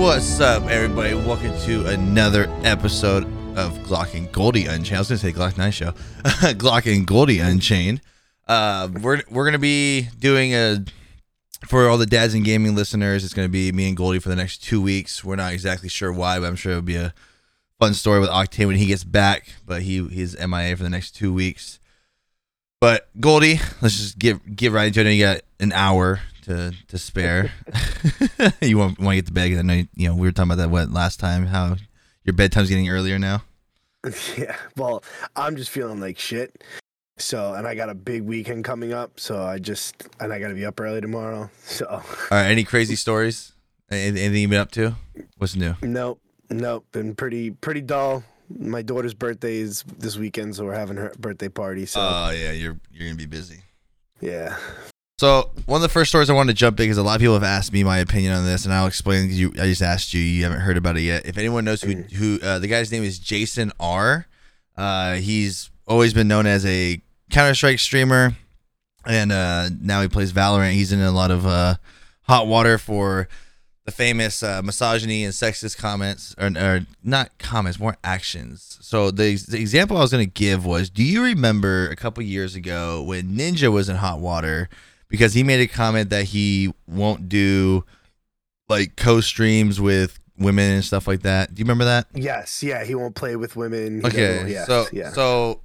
What's up, everybody? Welcome to another episode of Glock and Goldie Unchained. I was gonna say Glock Nine Show, Glock and Goldie Unchained. Uh, we're we're gonna be doing a for all the dads and gaming listeners. It's gonna be me and Goldie for the next two weeks. We're not exactly sure why, but I'm sure it'll be a fun story with Octane when he gets back. But he he's MIA for the next two weeks. But Goldie, let's just get get right into it. You got an hour to to spare. you want want to get to bed? I know you, you know we were talking about that what last time how your bedtime's getting earlier now. Yeah, well, I'm just feeling like shit. So, and I got a big weekend coming up. So I just, and I got to be up early tomorrow. So, All right, any crazy stories? Any- Anything you've been up to? What's new? nope, nope. Been pretty, pretty dull. My daughter's birthday is this weekend, so we're having her birthday party. So, Oh yeah, you're you're gonna be busy. yeah. So one of the first stories I wanted to jump in because a lot of people have asked me my opinion on this, and I'll explain. You, I just asked you. You haven't heard about it yet. If anyone knows who who uh, the guy's name is, Jason R. Uh, he's always been known as a Counter Strike streamer, and uh, now he plays Valorant. He's in a lot of uh, hot water for the famous uh, misogyny and sexist comments, or, or not comments, more actions. So the, the example I was going to give was: Do you remember a couple years ago when Ninja was in hot water? Because he made a comment that he won't do like co-streams with women and stuff like that. Do you remember that? Yes, yeah. He won't play with women. Okay, yes, so yeah. so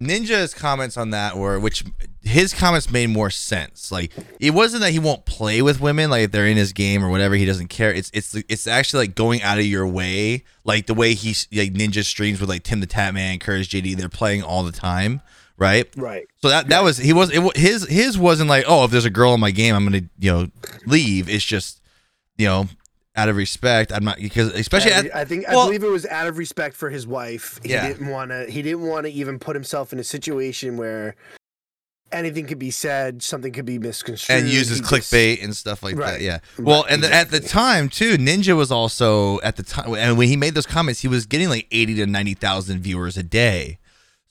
Ninja's comments on that were which his comments made more sense. Like it wasn't that he won't play with women, like if they're in his game or whatever, he doesn't care. It's it's it's actually like going out of your way, like the way he like Ninja streams with like Tim the Tatman, Courage JD. They're playing all the time, right? right. So that that was he was it, his his wasn't like oh if there's a girl in my game I'm gonna you know leave. It's just you know out of respect I'm not because especially of- at, I think well- I believe it was out of respect for his wife. He Yeah. didn't want to. He didn't want to even put himself in a situation where anything could be said, something could be misconstrued, and uses He just- clickbait and stuff like that. Right. Yeah. Well, Right, and the, at the time too, Ninja was also at the time, and when he made those comments, he was getting like eighty to ninety thousand viewers a day.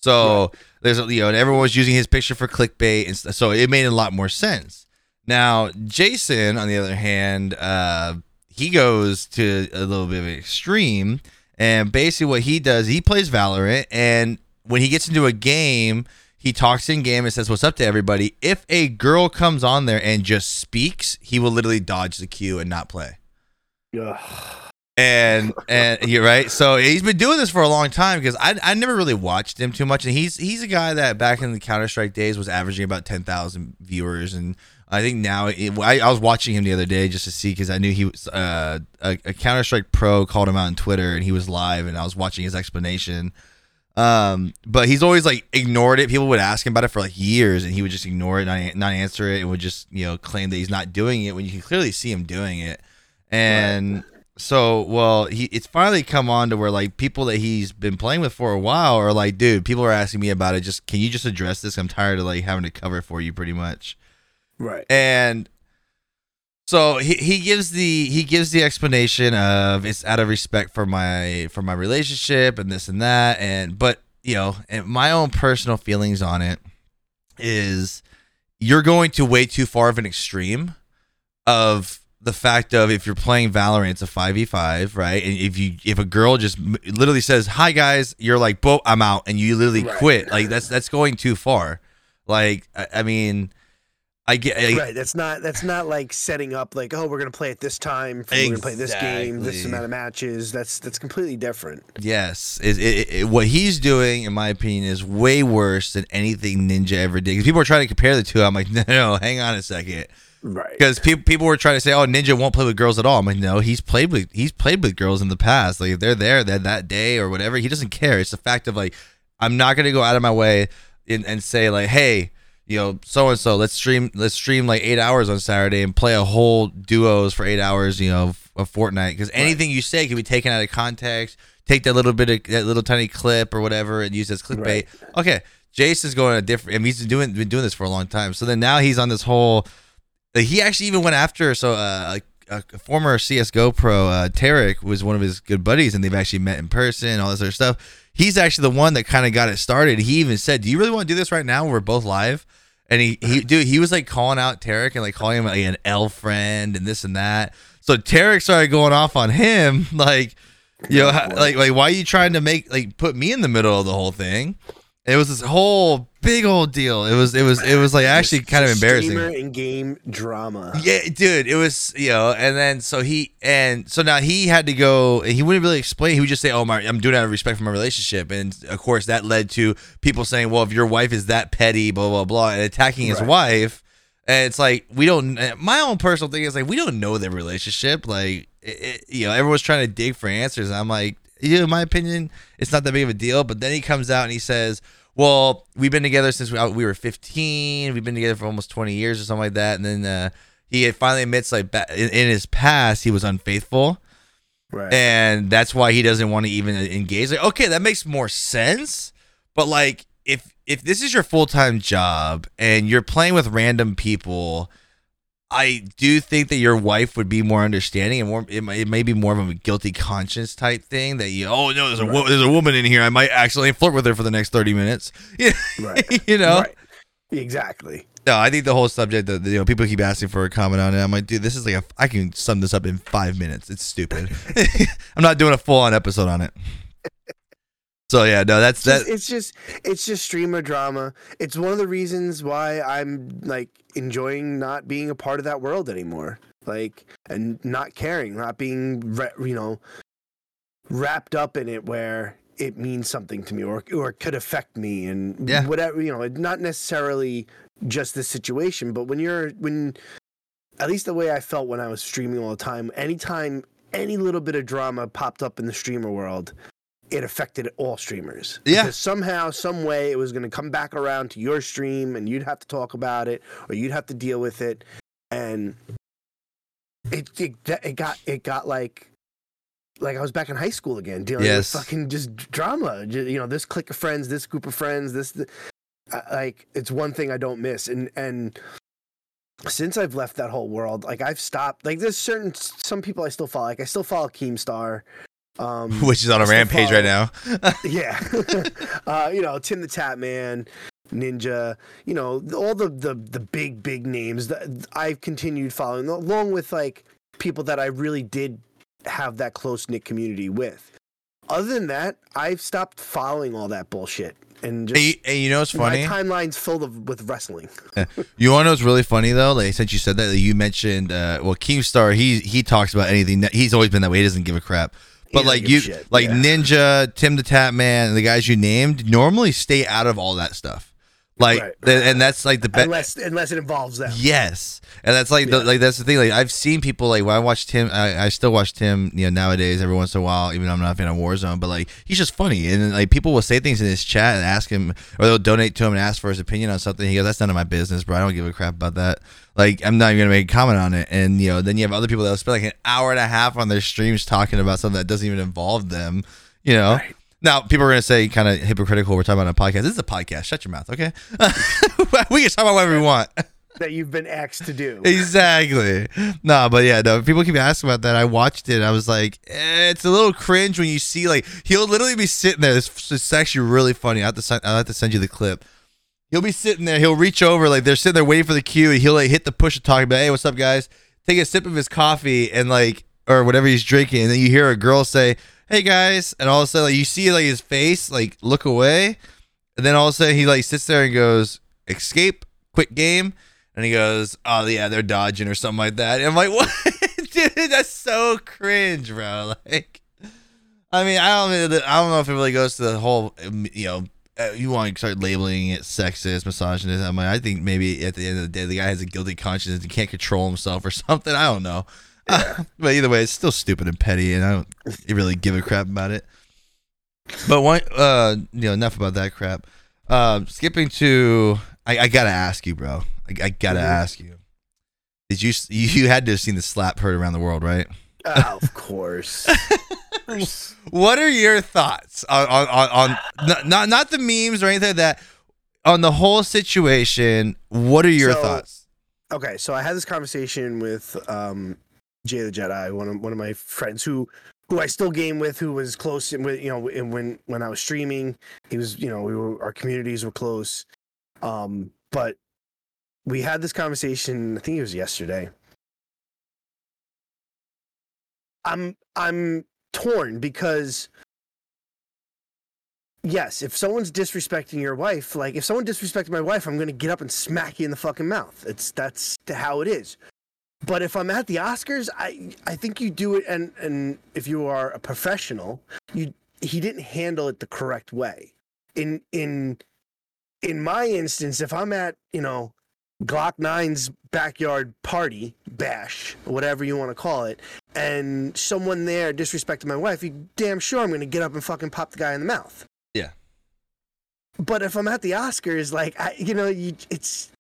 So there's you know, and everyone was using his picture for clickbait, and so it made a lot more sense. Now, Jason, on the other hand, uh, he goes to a little bit of an extreme, and basically what he does, he plays Valorant, and when he gets into a game, he talks in game and says what's up to everybody. If a girl comes on there and just speaks, he will literally dodge the queue and not play. Ugh. And and you're right. So he's been doing this for a long time because I I never really watched him too much. And he's he's a guy that back in the Counter Strike days was averaging about ten thousand viewers, and I think now it, I, I was watching him the other day just to see because I knew he was uh, a, a Counter Strike pro called him out on Twitter and he was live and I was watching his explanation. Um, but he's always like ignored it. People would ask him about it for like years, and he would just ignore it, not, not answer it, and would just you know claim that he's not doing it when you can clearly see him doing it. And so, well, he it's finally come on to where like people that he's been playing with for a while are like, dude, people are asking me about it. Just can you just address this? I'm tired of like having to cover for you, pretty much Right. and so he, he gives the he gives the explanation of it's out of respect for my for my relationship and this and that and but you know and my own personal feelings on it is you're going to way too far of an extreme of the fact of if you're playing Valorant, it's a five v five, right? And if you if a girl just literally says hi guys, you're like, "Boom, I'm out," and you literally Right. quit. Like that's that's going too far. Like I, I mean, I get I, right. That's not that's not like setting up like oh we're gonna play at this time. for- We're gonna play this game, this amount of matches. That's that's completely different. Yes, it, it, it, what he's doing, in my opinion, is way worse than anything Ninja ever did. Because people are trying to compare the two. I'm like, no, no, hang on a second, Right. because people people were trying to say, oh, Ninja won't play with girls at all. I'm like, no, he's played with he's played with girls in the past. Like if they're there that that day or whatever, he doesn't care. It's the fact of like, I'm not gonna go out of my way and, and say like, hey. You know, so and so. Let's stream. Let's stream like eight hours on Saturday and play a whole duos for eight hours. You know, of Fortnite. Because anything you say can be taken out of context. Take that little bit of that little tiny clip or whatever and use as clickbait. Right. Okay, Jason's going a different. And he's doing been doing this for a long time. So then now he's on this whole. He actually even went after so uh, a, a former CS:GO pro uh, Tarik was one of his good buddies, and they've actually met in person, and all this other stuff. He's actually the one that kind of got it started. He even said, "Do you really want to do this right now? We're both live." and he, he dude he was like calling out Tarik and like calling him like an L friend and this and that. So Tarik started going off on him like, you know, like like why are you trying to make like put me in the middle of the whole thing? It was this whole big old deal. It was it was it was like actually kind of embarrassing. Streamer and game drama. Yeah, dude, it was you know, and then so he and so now he had to go. He wouldn't really explain. He would just say, "Oh my, I'm doing it out of respect for my relationship," and of course that led to people saying, "Well, if your wife is that petty, blah blah blah," and attacking his Right. wife. And it's like we don't. My own personal thing is like we don't know their relationship. Like it, it, you know, everyone's trying to dig for answers. I'm like, you know, in my opinion, it's not that big of a deal. But then he comes out and he says, "Well, we've been together since we, we were 15. We've been together for almost 20 years or something like that." And then uh, he finally admits, like, in, in his past, he was unfaithful, Right. and that's why he doesn't want to even engage. Like, okay, that makes more sense. But like, if if this is your full time job and you're playing with random people. I do think that your wife would be more understanding and more. It may, it may be more of a guilty conscience type thing that you. Oh no, there's a wo- there's a woman in here. I might accidentally flirt with her for the next thirty minutes. Right. you know. Right. Exactly. No, I think the whole subject that you know people keep asking for a comment on it. I'm like, dude, this is like a. I can sum this up in five minutes. It's stupid. I'm not doing a full on episode on it. So yeah, no, that's that. it's just it's just streamer drama. It's one of the reasons why I'm like enjoying not being a part of that world anymore. Like and not caring, not being you know wrapped up in it where it means something to me or or it could affect me and Yeah. whatever you know, not necessarily just this situation, but when you're when at least the way I felt when I was streaming all the time, anytime any little bit of drama popped up in the streamer world, it affected all streamers. Yeah. Because somehow, some way, it was going to come back around to your stream, and you'd have to talk about it, or you'd have to deal with it, and it it, it got it got like like I was back in high school again, dealing Yes. with fucking just drama. You know, this clique of friends, this group of friends, this th- like it's one thing I don't miss, and and since I've left that whole world, like I've stopped. Like there's certain some people I still follow. Like I still follow Keemstar, um, Which is on a rampage right now. yeah, uh, you know Tim the Tatman, Ninja. You know all the the the big big names that I've continued following, along with like people that I really did have that close knit community with. Other than that, I've stopped following all that bullshit and just And you, and you know what's funny? my timeline's filled of, with wrestling. You want to know what's really funny though? Like since you said that, you mentioned, uh, well, Keemstar, he he talks about anything. That, he's always been that way. He doesn't give a crap. But like you, shit, like yeah. Ninja, Tim the Tatman, and the guys you named normally stay out of all that stuff. Like, Right. and that's like the best. unless unless it involves them. Yes, and that's like the, like that's the thing. Like I've seen people like when I watched him, I, I still watch him. You know, nowadays every once in a while, even though I'm not a fan of Warzone, but like he's just funny, and like people will say things in his chat and ask him, or they'll donate to him and ask for his opinion on something. He goes, "That's none of my business, bro. I don't give a crap about that. Like I'm not even gonna make a comment on it." And you know, then you have other people that will spend like an hour and a half on their streams talking about something that doesn't even involve them. You know. Right. Now, people are going to say kind of hypocritical. We're talking about a podcast. This is a podcast. Shut your mouth, okay? we can talk about whatever we want. That you've been asked to do. exactly. No, but yeah, no. People keep asking about that. I watched it. I was like, eh, it's a little cringe when you see like he'll literally be sitting there. This it's actually really funny. I have to send, I have to send you the clip. He'll be sitting there. He'll reach over like they're sitting there waiting for the queue. And he'll like hit the push to talk about, hey, what's up, guys? Take a sip of his coffee and like or whatever he's drinking, and then you hear a girl say, "Hey guys," and all of a sudden like, you see like his face like look away, and then all of a sudden he like sits there and goes, "Escape, quit game." And he goes, "Oh yeah, they're dodging or something like that." And I'm like, "What, dude? That's so cringe, bro." Like, I mean, I don't, know- I don't know if it really goes to the whole, um, you know, uh, you want to start labeling it sexist, misogynist. I mean, I think maybe at the end of the day, the guy has a guilty conscience and he can't control himself or something. I don't know. but either way, it's still stupid and petty, and I don't really give a crap about it. But one, uh, you know, enough about that crap. Um, skipping to, I, I gotta ask you, bro. I, I gotta Mhm. ask you. Did you you had to have seen the slap heard around the world, right? Oh, of course. What are your thoughts on on, on, on not, not not the memes or anything like that? On the whole situation, what are your So- thoughts? okay, so I had this conversation with um, Jay the Jedi, one of one of my friends who who I still game with, who was close and with you know and when when I was streaming, he was you know we were our communities were close, um, but we had this conversation. I think it was yesterday. I'm I'm torn because yes, if someone's disrespecting your wife, like if someone disrespected my wife, I'm gonna get up and smack you in the fucking mouth. It's that's how it is. But if I'm at the Oscars, I I think you do it, and and if you are a professional, you he didn't handle it the correct way. In in in my instance, if I'm at you know Glock 9's backyard party, bash, whatever you want to call it, and someone there disrespected my wife, you damn sure I'm going to get up and fucking pop the guy in the mouth. Yeah. But if I'm at the Oscars, like, I, you know, you, it's.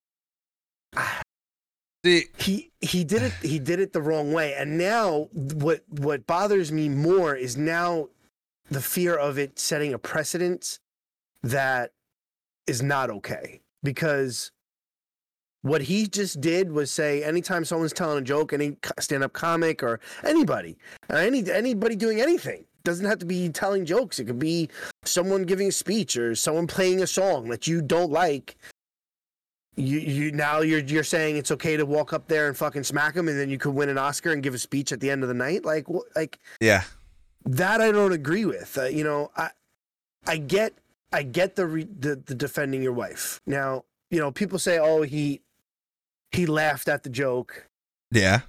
See, he he did it he did it the wrong way and now what what bothers me more is now the fear of it setting a precedent that is not okay because what he just did was say anytime someone's telling a joke, any stand-up comic or anybody, any anybody doing anything, doesn't have to be telling jokes. It could be someone giving a speech or someone playing a song that you don't like. You you now you're you're saying it's okay to walk up there and fucking smack him, and then you could win an Oscar and give a speech at the end of the night. Like wh- like yeah, that I don't agree with. Uh, you know, I I get I get the, re- the the defending your wife. Now, you know, people say, "Oh, he he laughed at the joke." yeah.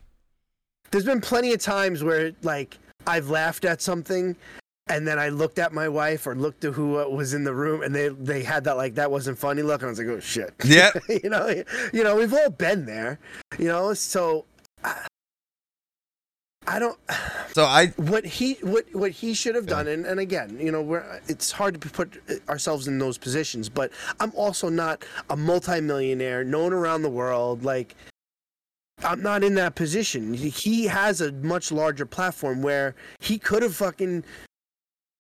There's been plenty of times where like I've laughed at something and then I looked at my wife or looked at who uh, was in the room and they they had that like that wasn't funny look and I was like, "Oh shit." Yeah. you know, you know, we've all been there. You know, so I, I don't So I what he what what he should have done and, and again you know we're it's hard to put ourselves in those positions but i'm also not a multimillionaire known around the world like i'm not in that position he has a much larger platform where he could have fucking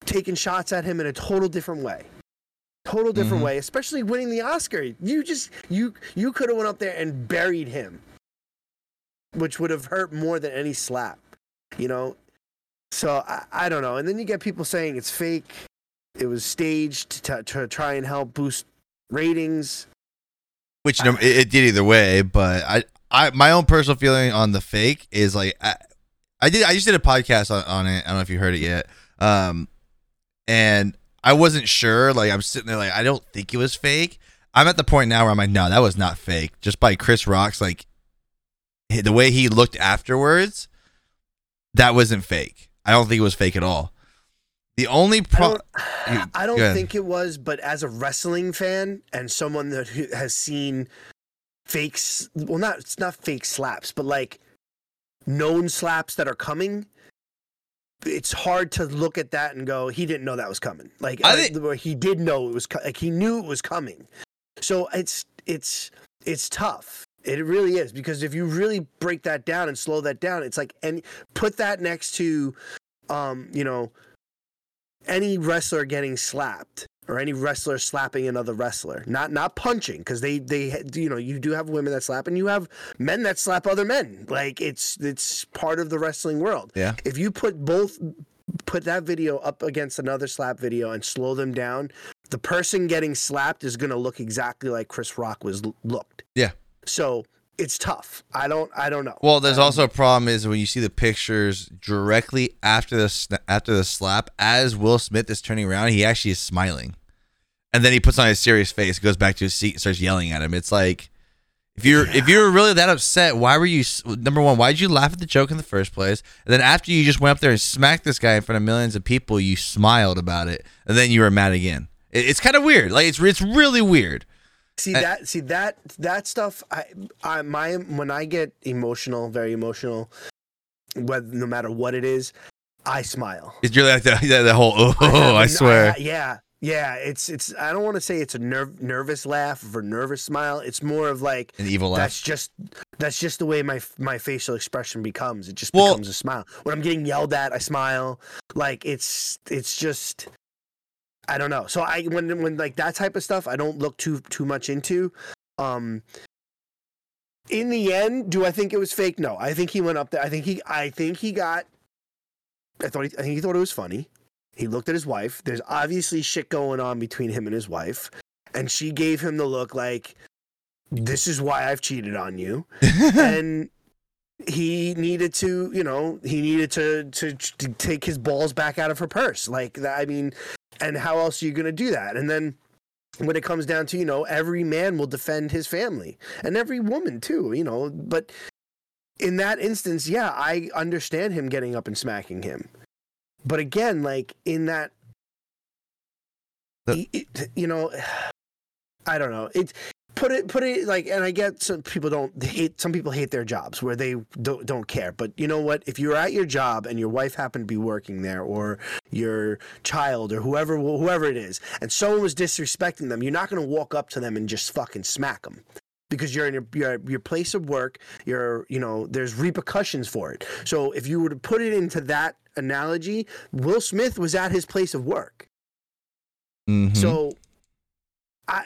taken shots at him in a total different way total different Mhm. way especially winning the oscar you just you you could have went up there and buried him which would have hurt more than any slap you know so I, I don't know and then you get people saying it's fake it was staged to, to try and help boost ratings which you know, it, it did either way, but I, I, my own personal feeling on the fake is like I, I did. I just did a podcast on, on it. I don't know if you heard it yet. Um, and I wasn't sure. Like I'm sitting there, like I don't think it was fake. I'm at the point now where I'm like, no, that was not fake. Just by Chris Rock's like the way he looked afterwards, that wasn't fake. I don't think it was fake at all. The only I pro, don't, I don't think it was, but as a wrestling fan and someone that has seen fakes, well, not it's not fake slaps, but like known slaps that are coming. It's hard to look at that and go, he didn't know that was coming. Like, I uh, think- he did know it was, co- like he knew it was coming. So it's it's it's tough. It really is because if you really break that down and slow that down, it's like and put that next to, um, you know, any wrestler getting slapped or any wrestler slapping another wrestler not not punching because they they you know you do have women that slap and you have men that slap other men like it's it's part of the wrestling world Yeah. if you put both put that video up against another slap video and slow them down the person getting slapped is going to look exactly like chris rock was looked Yeah. so it's tough i don't i don't know Well, there's Um, also a problem is when you see the pictures directly after the sna- after the slap, as Will Smith is turning around, he actually is smiling, and then he puts on a serious face, goes back to his seat, and starts yelling at him. It's like if you're if you were really that upset, why were you number one? Why did you laugh at the joke in the first place? And then after you just went up there and smacked this guy in front of millions of people, you smiled about it, and then you were mad again. It, it's kind of weird. Like it's it's really weird. See I- that see that that stuff I I my when I get emotional, very emotional, whether no matter what it is, I smile. It's really like the, the, the whole oh, I a- swear. yeah. Yeah, it's it's I don't want to say it's a nerve nervous laugh or nervous smile. It's more of like An evil laugh. that's just that's just the way my my facial expression becomes. It just Well- becomes a smile. When I'm getting yelled at, I smile. Like it's it's just I don't know. So I when when like that type of stuff, I don't look too too much into. Um in the end, do I think it was fake? No. I think he went up there. I think he I think he got I thought he, I think he thought it was funny. He looked at his wife. There's obviously shit going on between him and his wife, and she gave him the look like this is why I've cheated on you. and he needed to, you know, he needed to, to to take his balls back out of her purse. Like I mean, and how else are you going to do that? And then when it comes down to, you know, every man will defend his family and every woman too, you know, but in that instance, yeah, I understand him getting up and smacking him. But again, like in that, The- it- you know, I don't know. It's put it put it like, and I get some people don't hate. Some people hate their jobs where they don't don't care. But you know what? If you're at your job and your wife happened to be working there, or your child, or whoever whoever it is, and someone was disrespecting them, you're not going to walk up to them and just fucking smack them because you're in your, your your place of work you're you know there's repercussions for it so if you were to put it into that analogy will smith was at his place of work Mhm. so i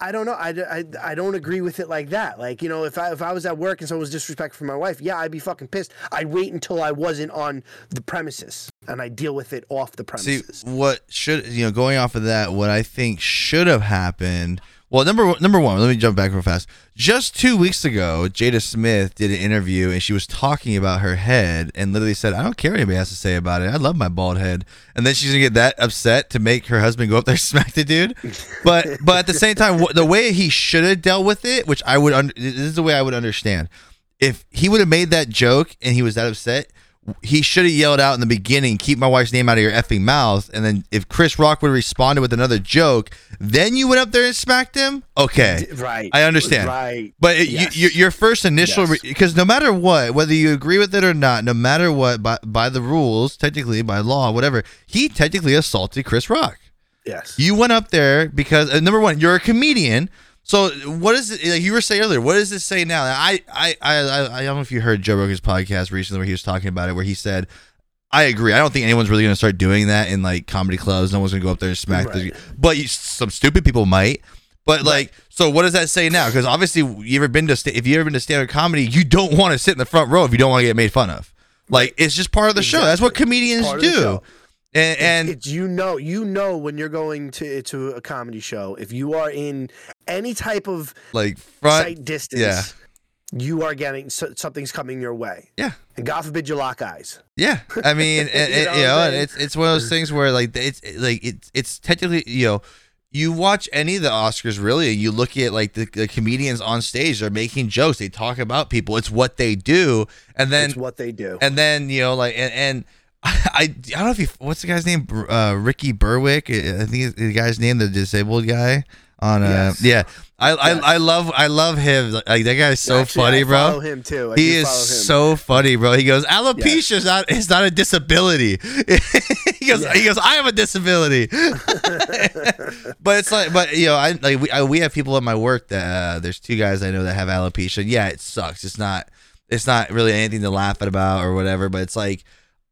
i don't know. I, I, I don't agree with it like that. Like you know if I, if I was at work and someone was disrespectful for my wife yeah i'd be fucking pissed. I'd wait until i wasn't on the premises and i deal with it off the premises. See what should you know going off of that what I think should have happened well number number one let me jump back real fast. Just two weeks ago Jada Smith did an interview and she was talking about her head and literally said I don't care what anybody has to say about it. I love my bald head. And then she's gonna get that upset to make her husband go up there and smack the dude. But but at the same time the way he should have dealt with it which I would un- this is the way I would understand. If he would have made that joke and he was that upset, he should have yelled out in the beginning, "Keep my wife's name out of your effing mouth." And then if Chris Rock would have responded with another joke, then you went up there and smacked him. Okay, right I understand. right but it, Yes. you, your, your first initial, Yes. because no matter what, whether you agree with it or not, no matter what, by by the rules, technically by law, whatever, he technically assaulted Chris Rock. yes You went up there because uh, number one, you're a comedian. So what is it? Like you were saying earlier, what does this say now? I, I, I, I, I don't know if you heard Joe Rogan's podcast recently where he was talking about it, where he said, "I agree. I don't think anyone's really going to start doing that in like comedy clubs. No one's going to go up there and smack the. But you, some stupid people might. But like, so what does that say now? Because obviously, you ever been to sta- if you ever been to stand-up comedy, you don't want to sit in the front row if you don't want to get made fun of. Like it's just part of the show. That's what comedians Part of the do. And, and it's you know you know when you're going to to a comedy show if you are in any type of like front, sight distance yeah. you are getting so, something's coming your way yeah. and god forbid you lock eyes Yeah, I mean, and, You know you know, I'm and saying? it's it's one of those things where like it's like it's it's technically you know. You watch any of the Oscars, really, you look at like the, the comedians on stage. They're making jokes. They talk about people. It's what they do. And then, it's what they do and then you know, like, and, and I, I don't know if you what's the guy's name? Uh, Ricky Berwick. I think the guy's name, the disabled guy. On uh, Yes. yeah, I, I Yes. I love I love him. Like that guy's so Actually, funny, I bro. follow him too I He is him. so funny, bro. He goes, alopecia is not is not a disability. he goes, he goes, I have a disability. but it's like, but you know, I like we I, we have people at my work that uh, there's two guys I know that have alopecia. Yeah, it sucks. It's not it's not really anything to laugh at about or whatever. But it's like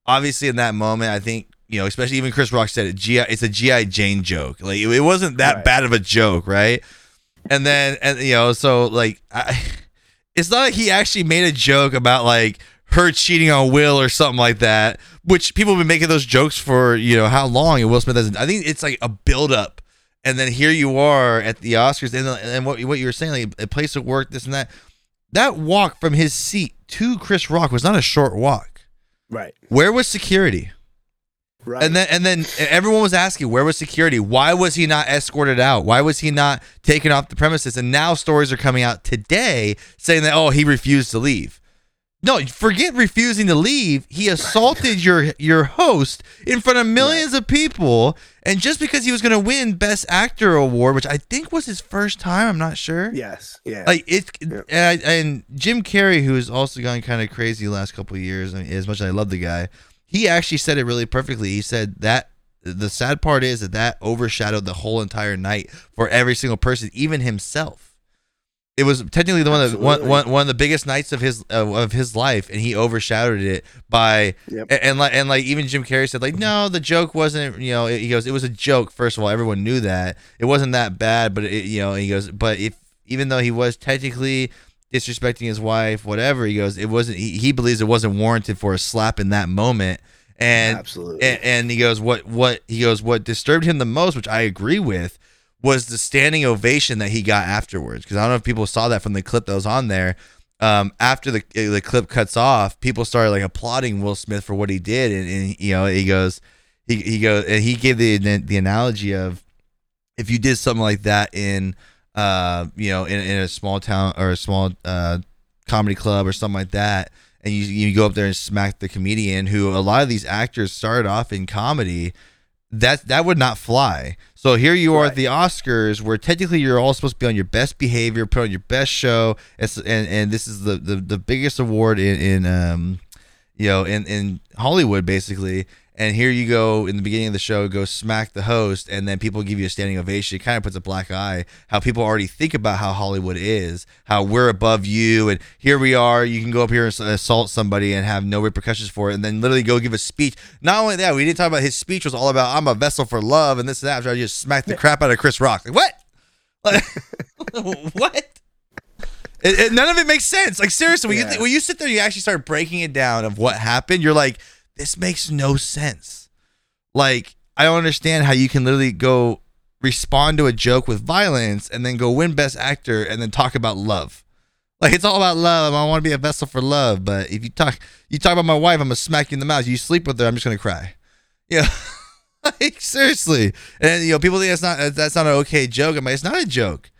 obviously in that moment, I think you know, especially even Chris Rock said it. GI, it's a GI Jane joke. Like it, wasn't that Right. bad of a joke, right? And then and you know, so like I it's not like he actually made a joke about like her cheating on Will or something like that, which people have been making those jokes for, you know, how long and Will Smith has I think it's like a build up. And then here you are at the Oscars and, uh, and what what you were saying, like a place of work, this and that. That walk from his seat to Chris Rock was not a short walk. Right Where was security? right And then and then everyone was asking where was security? Why was he not escorted out? Why was he not taken off the premises? And now stories are coming out today saying that oh he refused to leave. No, forget refusing to leave. He assaulted your your host in front of millions of people, and just because he was going to win Best Actor award, which I think was his first time, I'm not sure. yes yeah Like it's Yeah. and, I, and Jim Carrey, who has also gone kind of crazy the last couple of years. I mean, as much as I love the guy, he actually said it really perfectly. He said that the sad part is that that overshadowed the whole entire night for every single person, even himself. It was technically the one that one, one, one of the biggest nights of his uh, of his life, and he overshadowed it by Yep. and, and like and like even Jim Carrey said like no the joke wasn't you know he goes it was a joke first of all everyone knew that. It wasn't that bad but it, you know he goes but if even though he was technically disrespecting his wife whatever he goes it wasn't he, he believes it wasn't warranted for a slap in that moment and absolutely. and, and he goes what what he goes what disturbed him the most which I agree with was the standing ovation that he got afterwards. Because I don't know if people saw that from the clip that was on there. Um, after the the clip cuts off, people started like applauding Will Smith for what he did, and, and you know he goes, he he goes, and he gave the the analogy of if you did something like that in uh you know in, in a small town or a small uh comedy club or something like that and you you go up there and smack the comedian who a lot of these actors started off in comedy that that would not fly so here you are at the oscars where technically you're all supposed to be on your best behavior put on your best show. And and, and this is the, the the biggest award in in um you know in in hollywood basically and here you go in the beginning of the show, go smack the host, and then people give you a standing ovation. It kind of puts a black eye. How people already think about how Hollywood is, how we're above you, and here we are. You can go up here and assault somebody and have no repercussions for it, and then literally go give a speech. Not only that, we didn't talk about his speech was all about I'm a vessel for love and this and that. After I just smacked the crap out of Chris Rock. Like what? Like, what? It, it, none of it makes sense. Like seriously, when, yeah. you when you sit there, you actually start breaking it down of what happened. You're like this makes no sense. Like, I don't understand how you can literally go respond to a joke with violence and then go win best actor and then talk about love. Like it's all about love. I want to be a vessel for love. But if you talk, you talk about my wife, I'm gonna smack you in the mouth. You sleep with her, I'm just gonna cry. Yeah, like seriously. And you know, people think that's not that's not an okay joke. I'm like, it's not a joke.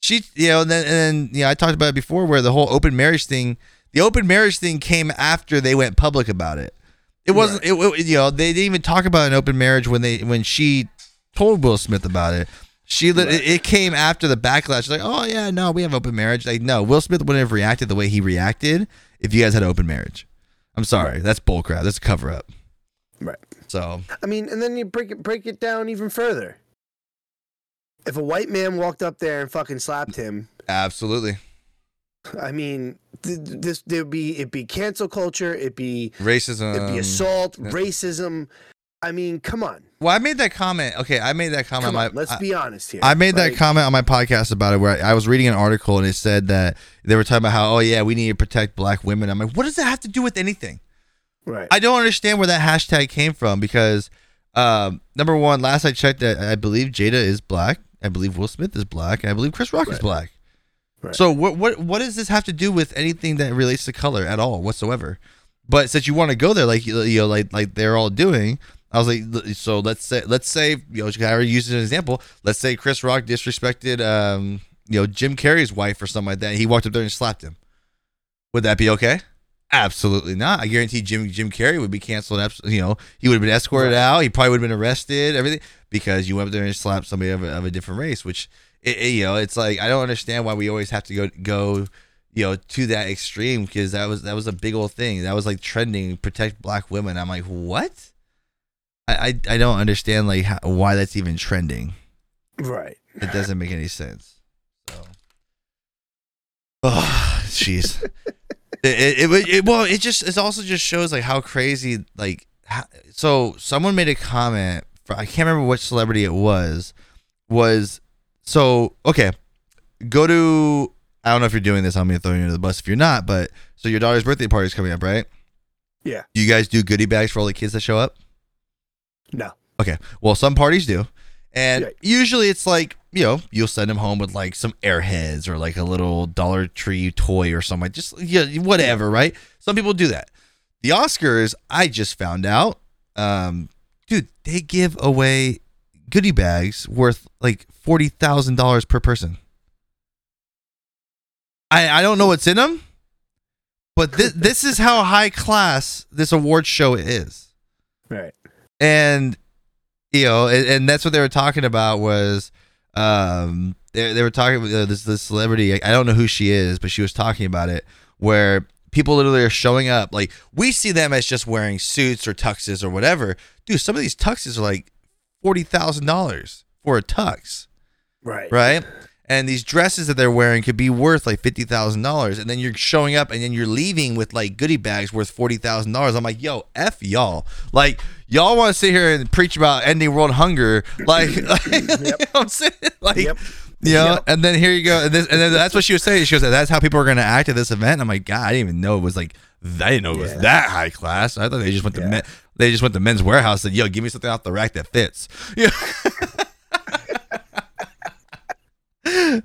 She, you know, and then and then you know, I talked about it before where the whole open marriage thing, the open marriage thing came after they went public about it. It wasn't. Right. It, it, you know they didn't even talk about an open marriage when they when she told Will Smith about it. She right. it, it, came after the backlash. She's like, oh yeah, no, we have open marriage. Like no, Will Smith wouldn't have reacted the way he reacted if you guys had open marriage. I'm sorry, right. that's bullcrap. That's a cover up. Right. So I mean, and then you break it break it down even further. If a white man walked up there and fucking slapped him, absolutely. I mean, this there'd be it'd be cancel culture, it'd be racism, it'd be assault, racism. I mean, come on. Well, I made that comment. Okay, I made that comment. On, my, let's I, be honest here. I made right? that comment on my podcast about it, where I, I, was reading an article and it said that they were talking about how, oh yeah, we need to protect black women. I'm like, what does that have to do with anything? Right. I don't understand where that hashtag came from because, um, number one, last I checked, I believe Jada is black. I believe Will Smith is black, and I believe Chris Rock right. is black. Right. So what what what does this have to do with anything that relates to color at all whatsoever? But since you want to go there, like you know, like like they're all doing, I was like, so let's say let's say you know, I already used as an example. Let's say Chris Rock disrespected um you know Jim Carrey's wife or something like that. he walked up there and slapped him. Would that be okay? Absolutely not. I guarantee Jim Jim Carrey would be canceled. You know, he would have been escorted out. He probably would have been arrested. Everything because you went up there and slapped somebody of a, of a different race, which it, it, you know, it's like I don't understand why we always have to go go, you know, to that extreme because that was that was a big old thing. That was like trending, protect black women. I'm like, what? I I, I don't understand like how, why that's even trending. Right. It doesn't make any sense. So. Oh, jeez. it, it, it, it, well, it just it also just shows like how crazy like how, so someone made a comment. For, I can't remember which celebrity it was. Was so okay, go to. I don't know if you're doing this. I'm gonna throw you under the bus if you're not. But so your daughter's birthday party is coming up, right? Yeah. Do you guys do goodie bags for all the kids that show up? No. Okay. Well, some parties do, and yeah. usually it's like you know you'll send them home with like some airheads or like a little Dollar Tree toy or something. Just yeah, whatever, right? Some people do that. The Oscars, I just found out, um, dude, they give away goodie bags worth like forty thousand dollars per person. I I don't know what's in them, but this this is how high class this award show is. Right. And you know, and, and that's what they were talking about was um they, they were talking about uh, this this celebrity I don't know who she is but she was talking about it where people literally are showing up like we see them as just wearing suits or tuxes or whatever dude some of these tuxes are like forty thousand dollars for a tux. Right. Right. And these dresses that they're wearing could be worth like fifty thousand dollars, and then you're showing up, and then you're leaving with like goodie bags worth forty thousand dollars. I'm like, yo, f y'all. Like y'all want to sit here and preach about ending world hunger, like, yep. you know I'm saying, like. Yep. You know, yep. and then here you go, and, this, and then that's what she was saying. She was like, "That's how people are going to act at this event." I'm like, "God, I didn't even know it was like I didn't know it was yeah. that high class. I thought they just went to. They just went to Men's Wearhouse and said, "Yo, give me something off the rack that fits." Yeah.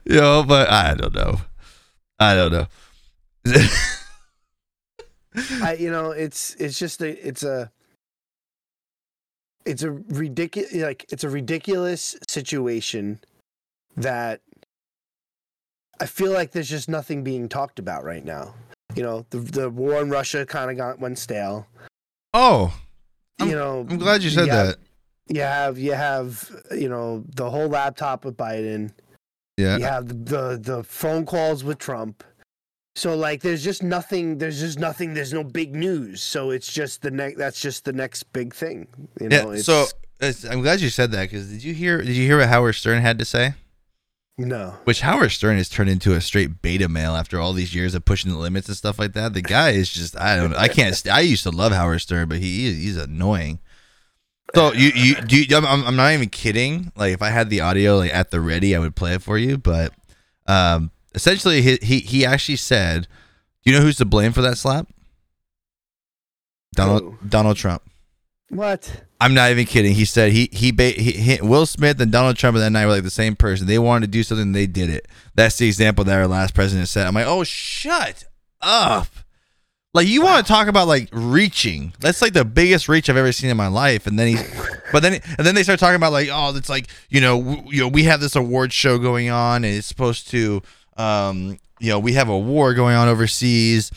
you know, but I don't know. I don't know. I, you know, it's it's just a it's a it's a ridiculous like it's a ridiculous situation that I feel like there's just nothing being talked about right now. You know, the the war in Russia kind of got went stale. oh, I'm- you know, I'm glad you said have- that. You have you have you know the whole laptop with Biden. Yeah. You have the, the phone calls with Trump. So like there's just nothing there's just nothing there's no big news. So it's just the next that's just the next big thing. You know, Yeah. it's, So it's, I'm glad you said that because did you hear? Did you hear what Howard Stern had to say? No. Which Howard Stern has turned into a straight beta male after all these years of pushing the limits and stuff like that. The guy is just I don't know. I can't. I used to love Howard Stern, but he is he's annoying. So you you do you, I'm, I'm not even kidding. Like if I had the audio like at the ready, I would play it for you. But um, essentially, he he, he actually said, "Do you know who's to blame for that slap?" Donald Who? Donald Trump. What? I'm not even kidding. He said he he, he, he Will Smith and Donald Trump that night were like the same person. They wanted to do something, they did it. That's the example that our last president said. I'm like, oh, shut up. Like you want to talk about like reaching? That's like the biggest reach I've ever seen in my life. And then he, but then and then they start talking about like, oh, it's like you know, w- you know, we have this award show going on, and it's supposed to, um, you know, we have a war going on overseas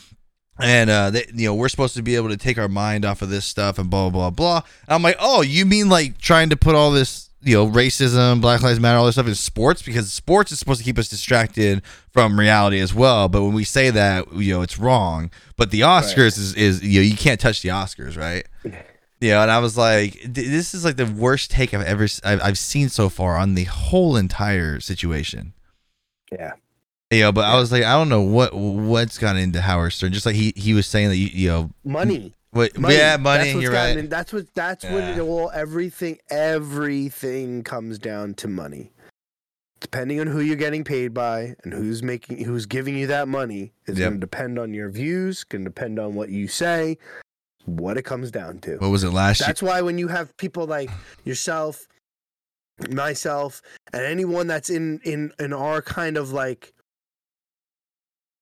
and uh, they, you know we're supposed to be able to take our mind off of this stuff and blah blah blah. And I'm like, oh, you mean like trying to put all this, you know, racism, Black Lives Matter, all this stuff in sports because sports is supposed to keep us distracted from reality as well. But when we say that, you know, it's wrong. But the Oscars is is you know you can't touch the Oscars, right? Yeah, and I was like, this is like the worst take I've ever I've, I've seen so far on the whole entire situation. Yeah. You know, but I was like, I don't know what what's gone into Howard Stern. Just like he he was saying that you, you know Money. what, money. yeah, money. That's You're right. in- that's what that's what it all everything everything comes down to money. Depending on who you're getting paid by and who's making who's giving you that money is Yep. going to depend on your views, going to depend on what you say, what it comes down to. What was it last year? That's why when you have people like yourself, myself, and anyone that's in in in our kind of like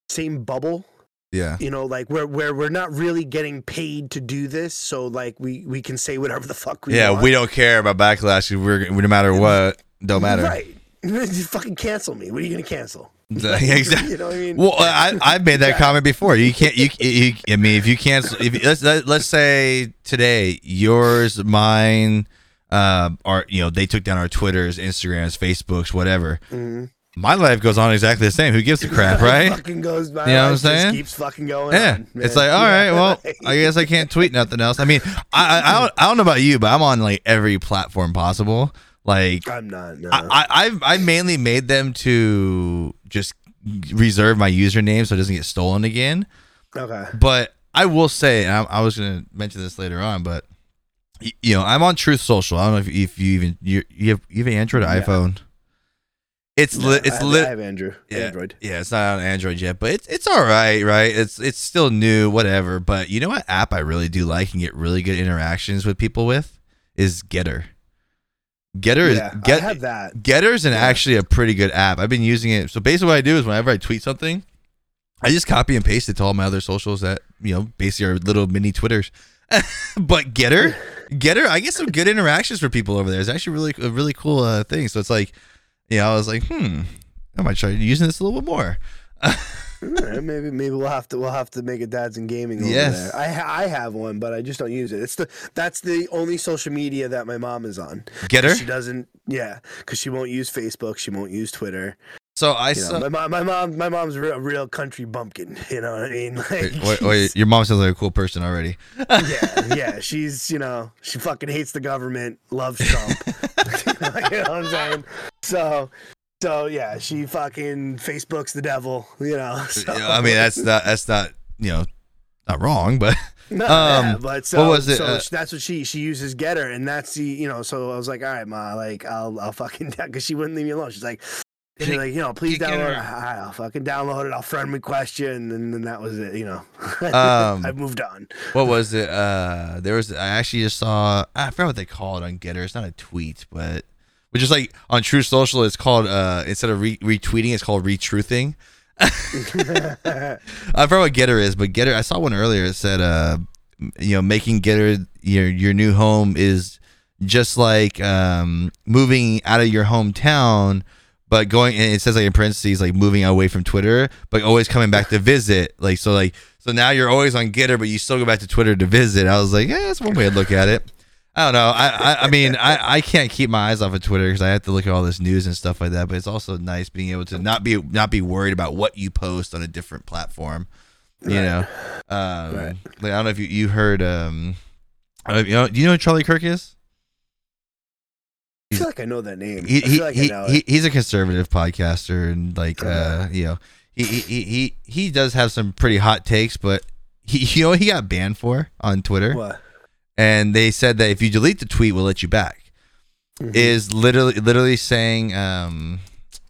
same bubble, Yeah, you know, like where where we're not really getting paid to do this, so like we we can say whatever the fuck we yeah. want. We don't care about backlash We're no matter what, don't matter. Right. Just fucking cancel me. What are you gonna cancel? Exactly. You know what I mean? Well, I I've made that Yeah. comment before. You can't. You, you I mean, if you cancel, if let's let, let's say today yours, mine, uh, are you know they took down our Twitters, Instagrams, Facebooks, whatever. Mhm. My life goes on exactly the same. Who gives a crap, right? fucking goes by. You know what I'm saying? Keeps fucking going. Yeah, on, it's like all right. Well. I guess I can't tweet nothing else. I mean, I, I I don't I don't know about you, but I'm on like every platform possible. Like I'm not. No. I, I I've I mainly made them to just reserve my username so it doesn't get stolen again. okay. But I will say, and I, I was gonna mention this later on, but you know, I'm on Truth Social. I don't know if, if you even you, you have you have an Android or Yeah. iPhone. It's No, li- it's I, lit. I have Andrew. Yeah. Android. Yeah, it's not on Android yet, but it's it's all right, right? It's it's still new, whatever. But you know what app I really do like and get really good interactions with people with is GETTR. GETTR is Yeah, I have that. GETTR's an Yeah. actually a pretty good app. I've been using it. So basically, what I do is whenever I tweet something, I just copy and paste it to all my other socials that you know basically are little mini Twitters. but GETTR, GETTR, I get some good interactions for people over there. It's actually really a really cool uh, thing. So it's like, yeah, I was like, hmm, I might try using this a little bit more. Right, maybe maybe we'll have to we'll have to make a dads and gaming over Yes. there. I I have one, but I just don't use it. It's the that's the only social media that my mom is on. GETTR. She doesn't. Yeah, because she won't use Facebook. She won't use Twitter. So I You know, saw. my mom, my mom, my mom's a real, real country bumpkin. You know what I mean? Like, Wait, wait, wait, your mom sounds like a cool person already. yeah, yeah. She's you know she fucking hates the government, loves Trump. you know what I'm saying? So, so yeah, she fucking Facebook's the devil. You know. So, Yeah, I mean, that's not that's not you know not wrong, but No, Um, yeah, but so, what was it, so uh, that's what she she uses GETTR, and that's the you know. So I was like, all right, ma, like I'll I'll fucking because she wouldn't leave me alone. She's like, it- like, you know, please download. it. GETTR. All right, I'll fucking download it. I'll friend request you, and then, then that was it. You know, Um, I moved on. what was it? Uh, there was I actually just saw I forgot what they call it on GETTR. It's not a tweet, but which is like on Truth Social, it's called uh instead of re- retweeting, it's called retruthing. I forgot what GETTR is, but GETTR, I saw one earlier. It said, uh, you know, making GETTR your your new home is just like um, moving out of your hometown, but going. And it says like in parentheses, like moving away from Twitter, but always coming back to visit. Like so, like so now you're always on GETTR, but you still go back to Twitter to visit. I was like, yeah, that's one way to look at it. I don't know. I I, I mean, I, I can't keep my eyes off of Twitter because I have to look at all this news and stuff like that. But it's also nice being able to not be not be worried about what you post on a different platform. You Right. know, um, Right. like I don't know if you you heard. Um, don't- you know, do you know who Charlie Kirk is? I feel like I know that name. He I he, feel like I he, he he's a conservative podcaster and like uh Uh-huh. you know he, he he he does have some pretty hot takes, but he you know what he got banned for on Twitter, What? and they said that if you delete the tweet, we'll let you back. Mhm. is literally literally saying um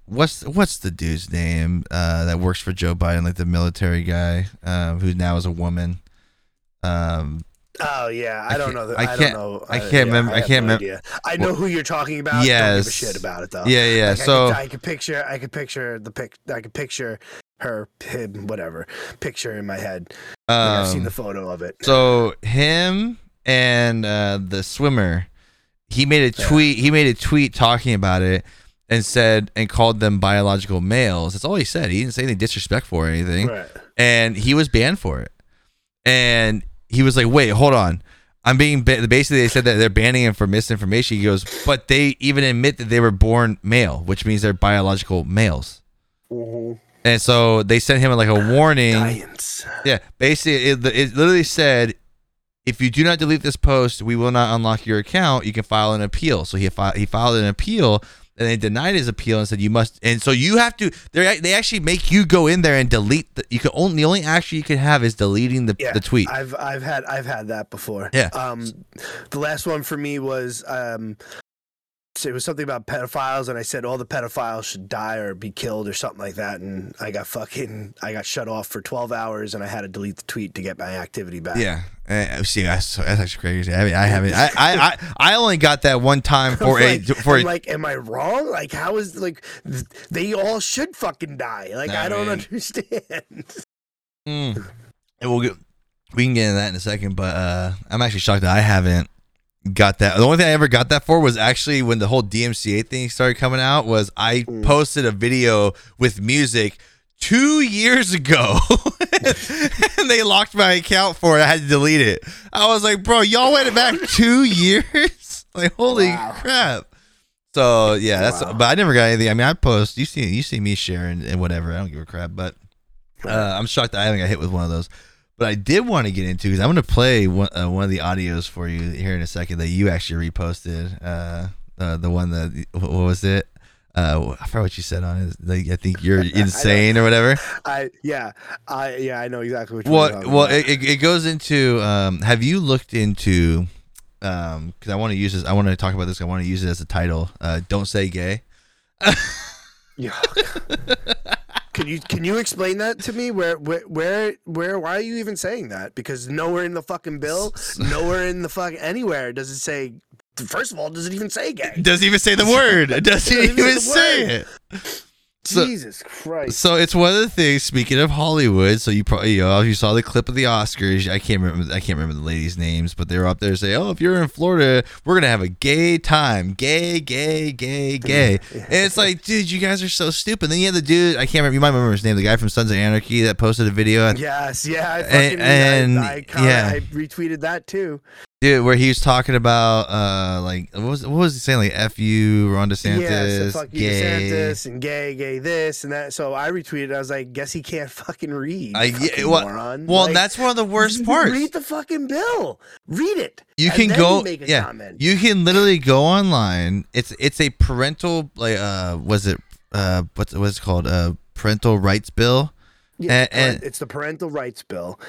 what's what's the dude's name uh that works for Joe Biden like the military guy um who now is a woman um Oh yeah, I I, don't know. The, I I, can't- don't know. I can't remember- I have can't no remem- idea. I know who you're talking about. Don't Yes. give a shit about it though. yeah yeah Like, so I could, I picture. I could picture the pic. I could picture her, him, whatever. Picture in my head. Like, I've seen um the photo of it. so him and uh the swimmer he made a Yeah. tweet he made a tweet talking about it and said and called them biological males that's all he said he didn't say anything disrespectful or anything Right. and he was banned for it. And he was like, "Wait, hold on." I'm being ba- basically they said that they're banning him for misinformation. He goes, "But they even admit that they were born male, which means they're biological males." Mhm. And so they sent him like a warning. Science. Yeah, basically it, it literally said if you do not delete this post, we will not unlock your account. You can file an appeal. So he fi- he filed an appeal and they denied his appeal and said you must and so you have to they they actually make you go in there and delete the you can only the only action you can have is deleting the, Yeah, the tweet. I've I've had I've had that before. Yeah. Um, the last one for me was um, it was something about pedophiles, and I said all the pedophiles should die or be killed or something like that, and I got fucking I got shut off for twelve hours, and I had to delete the tweet to get my activity back. yeah, uh, see, that's, that's actually crazy. I mean, I haven't. I, I, I, I only got that one time for a like, for I'm a, like, am I wrong? Like, how is like they all should fucking die? Like, I I don't understand. Mm. And we'll get we can get into that in a second, but uh, I'm actually shocked that I haven't got that. The only thing I ever got that for was actually when the whole DMCA thing started coming out. Was I Mm. posted a video with music two years ago, and they locked my account for it. I had to delete it. I was like, bro, y'all went back two years. like, holy Wow. crap. So yeah, that's. Wow. But I never got anything. I mean, I post. You see, you see me sharing and whatever. I don't give a crap. But uh, I'm shocked that I haven't got hit with one of those. But I did want to get into because I'm going to play one, uh, one of the audios for you here in a second that you actually reposted. Uh, uh, the one that what was it? Uh, I forgot what you said on it. Like, I think you're insane or whatever. I yeah, I yeah, I know exactly what you're Well, well, it, it- goes into. Um, have you looked into? Because I want to use this. I want to talk about this. I want to use it as a title. Uh, Don't say gay. Yeah. can you can you explain that to me? Where where where where why are you even saying that? Because nowhere in the fucking bill, nowhere in the fuck anywhere does it say. First of all, does it even say gay? Doesn't even say the word. It doesn't Doesn't even say say it. So- Jesus Christ! So it's one of the things. Speaking of Hollywood, so you probably you know you saw the clip of the Oscars. I can't remember. I can't remember the ladies' names, but they were up there saying, "Oh, if you're in Florida, we're gonna have a gay time. Gay, gay, gay, gay." And it's like, dude, you guys are so stupid. Then you had the dude. I can't remember. You might remember his name. The guy from Sons of Anarchy that posted a video. Yes, yeah, I And- and- I, I, kinda, yeah. I retweeted that too. Dude, where he was talking about uh like what was what was he saying like f you Ron DeSantis yeah, so fuck you, gay. DeSantis, and gay, gay, this and that. So I retweeted. I was like, guess he can't fucking read. I- fucking yeah, well- moron. Well, Like, that's one of the worst parts. Read the fucking bill. Read it. you can go make a yeah comment. you can literally go online it's it's a parental like uh was it uh what's what's it called uh parental rights bill Yeah, and- and- it's the parental rights bill.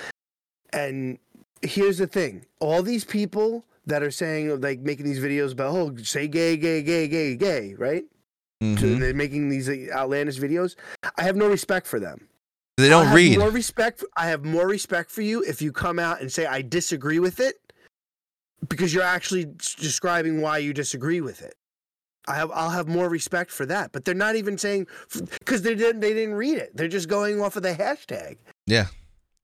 And here's the thing: all these people that are saying, like, making these videos about, oh, say gay, gay, gay, gay, gay, right? So Mhm. they're making these outlandish videos. I have no respect for them. they don't read More respect. I have more respect for you if you come out and say I disagree with it, because you're actually describing why you disagree with it. I have, I'll have more respect for that. But they're not even saying because they didn't they didn't read it. They're just going off of the hashtag. Yeah.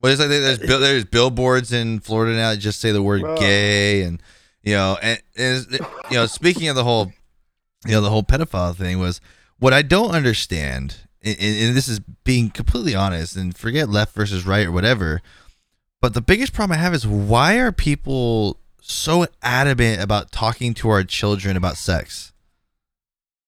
Well, it's like there's uh, there's billboards in Florida now that just say the word gay, and you know, and, and you know, speaking of the whole, you know, the whole pedophile thing was what I don't understand, and, and this is being completely honest, and forget left versus right or whatever. But the biggest problem I have is why are people so adamant about talking to our children about sex?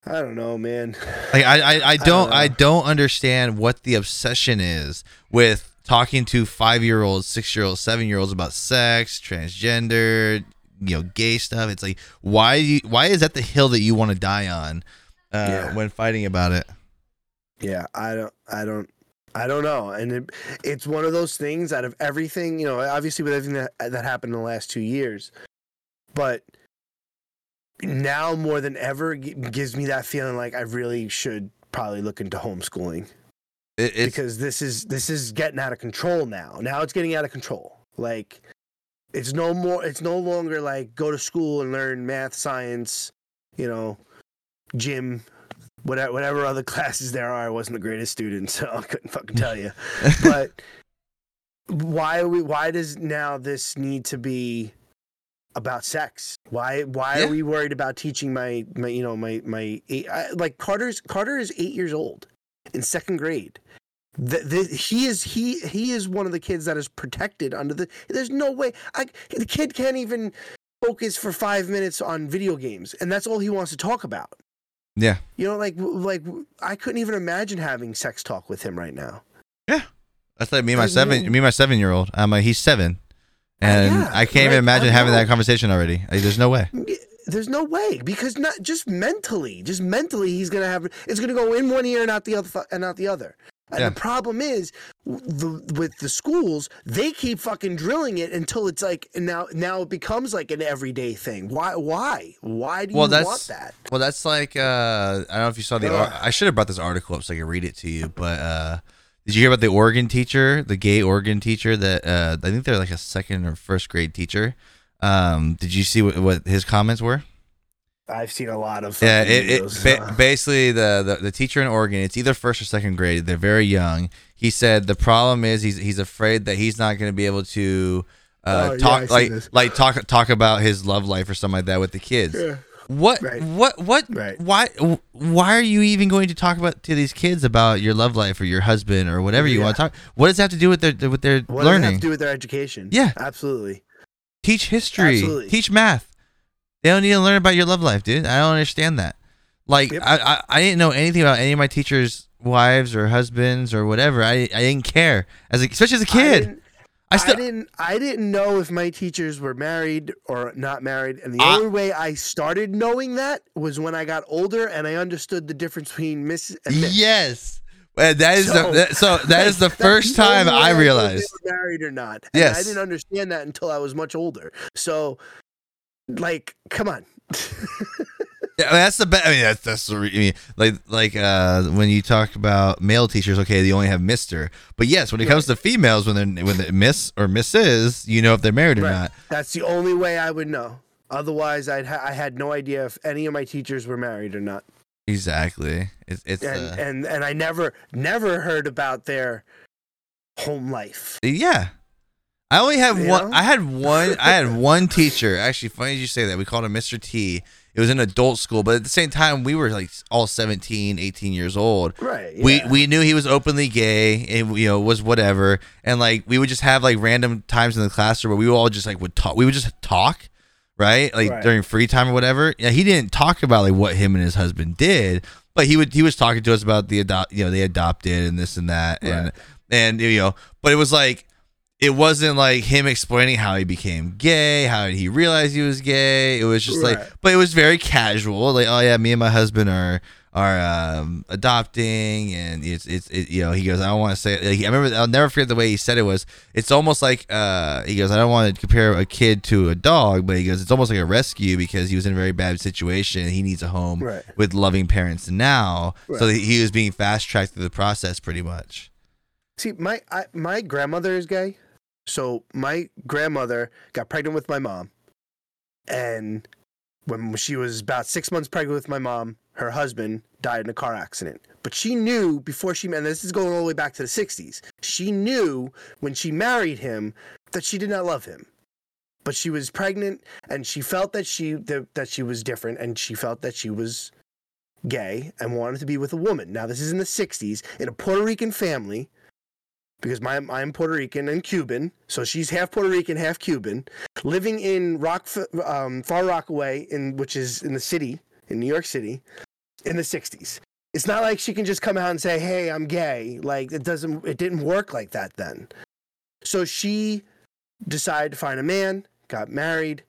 I don't know, man. Like I, I, I don't know. I don't understand what the obsession is with talking to five year olds, six year olds, seven year olds about sex, transgender, you know, gay stuff. It's like why do you, why is that the hill that you want to die on uh, Yeah. when fighting about it? Yeah, I don't, I don't, I don't know. And it, it's one of those things out of everything, you know, obviously with everything that that happened in the last two years, but now more than ever gives me that feeling like I really should probably look into homeschooling it it's, because this is this is getting out of control now. Now it's getting out of control. Like it's no more. It's no longer like go to school and learn math, science, you know, gym, whatever whatever other classes there are. I wasn't the greatest student, so I couldn't fucking tell you. but why are we? Why does now this need to be? about sex why why Yeah. are we worried about teaching my my you know my my eight, I, like carter's carter is eight years old in second grade the, the, he is he he is one of the kids that is protected under the there's no way I, the kid can't even focus for five minutes on video games and that's all he wants to talk about yeah. you know like like i couldn't even imagine having sex talk with him right now Yeah, That's like me and my seven me and my seven year old. I'm like he's seven, uh, and yeah, I can't even imagine having that conversation already. Like, there's no way. There's no way because not just mentally just mentally he's gonna have it's gonna go in one ear and out the other and out the other and Yeah. the problem is the, with the schools they keep fucking drilling it until it's like now now it becomes like an everyday thing why why why do Well, you that's- want that Well, that's like uh, I don't know if you saw the. Ar- I should have brought this article up so I could read it to you. But uh, did you hear about the Oregon teacher, the gay Oregon teacher that uh, I think they're like a second or first grade teacher? Um, did you see what, what his comments were? i've seen a lot of Yeah, it, it ba- basically the, the the teacher in Oregon. It's either first or second grade. They're very young. He said the problem is he's he's afraid that he's not going to be able to uh, Oh, talk see like like talk talk about his love life or something like that with the kids. Yeah. What Right. what what Right. why why are you even going to talk about to these kids about your love life or your husband or whatever you Yeah. want to talk? What does that have to do with their with their what does it have learning? to do with their education Yeah. absolutely Teach history. Absolutely. Teach math. They don't need to learn about your love life, dude. I don't understand that. Like Yep. I, I I didn't know anything about any of my teachers' wives or husbands or whatever. I I didn't care as a, especially as a kid. I, I still didn't. I didn't know if my teachers were married or not married, and the I- only way I started knowing that was when I got older and I understood the difference between Miss and Miss. yes. And that is So- the that, so that is the first time I realized. married or not. And Yes. I didn't understand that until I was much older. So, like, come on. Yeah, I mean, that's the best. I mean, that's that's the re- I mean, like like uh, when you talk about male teachers, okay, they only have Mister. But yes, when it comes to females, when they're when they Miss or Mrs, you know if they're married or not. That's the only way I would know. Otherwise, I'd ha- I had no idea if any of my teachers were married or not. Exactly. It's it's and uh, and and I never never heard about their home life. yeah. I only have You one. know? I had one. I had one teacher. Actually, funny you say that. We called him Mr. T. It was an adult school, but at the same time, we were like all 17, 18 years old. Right. we yeah. we knew he was openly gay and you know was whatever and like we would just have like random times in the classroom where we would all just like would talk we would just talk right like Right. during free time or whatever yeah he didn't talk about like what him and his husband did but he would he was talking to us about the adopt you know they adopted and this and that and Right. and you know but it was like it wasn't like him explaining how he became gay, how did he realized he was gay. It was just Right. like, but it was very casual. Like, oh yeah, me and my husband are are um, adopting, and it's it's it, you know. He goes, I don't want to say. Like, I remember, I'll never forget the way he said it was. It's almost like uh, he goes, I don't want to compare a kid to a dog, but he goes, it's almost like a rescue because he was in a very bad situation. He needs a home Right. with loving parents now, so he was being fast tracked through the process, pretty much. See, my I, my grandmother is gay, so my grandmother got pregnant with my mom, and when she was about six months pregnant with my mom, her husband died in a car accident. But she knew before she met, and this is going all the way back to the 60s, she knew when she married him that she did not love him. But she was pregnant and she felt that she that, that she was different and she felt that she was gay and wanted to be with a woman. Now this is in the 60s in a Puerto Rican family because my, I'm Puerto Rican and Cuban, so she's half Puerto Rican, half Cuban, living in Rock, um, Far Rockaway, in which is in the city in New York City, in the '60s. It's not like she can just come out and say, "Hey, I'm gay." Like it doesn't. It didn't work like that then. So she decided to find a man, got married,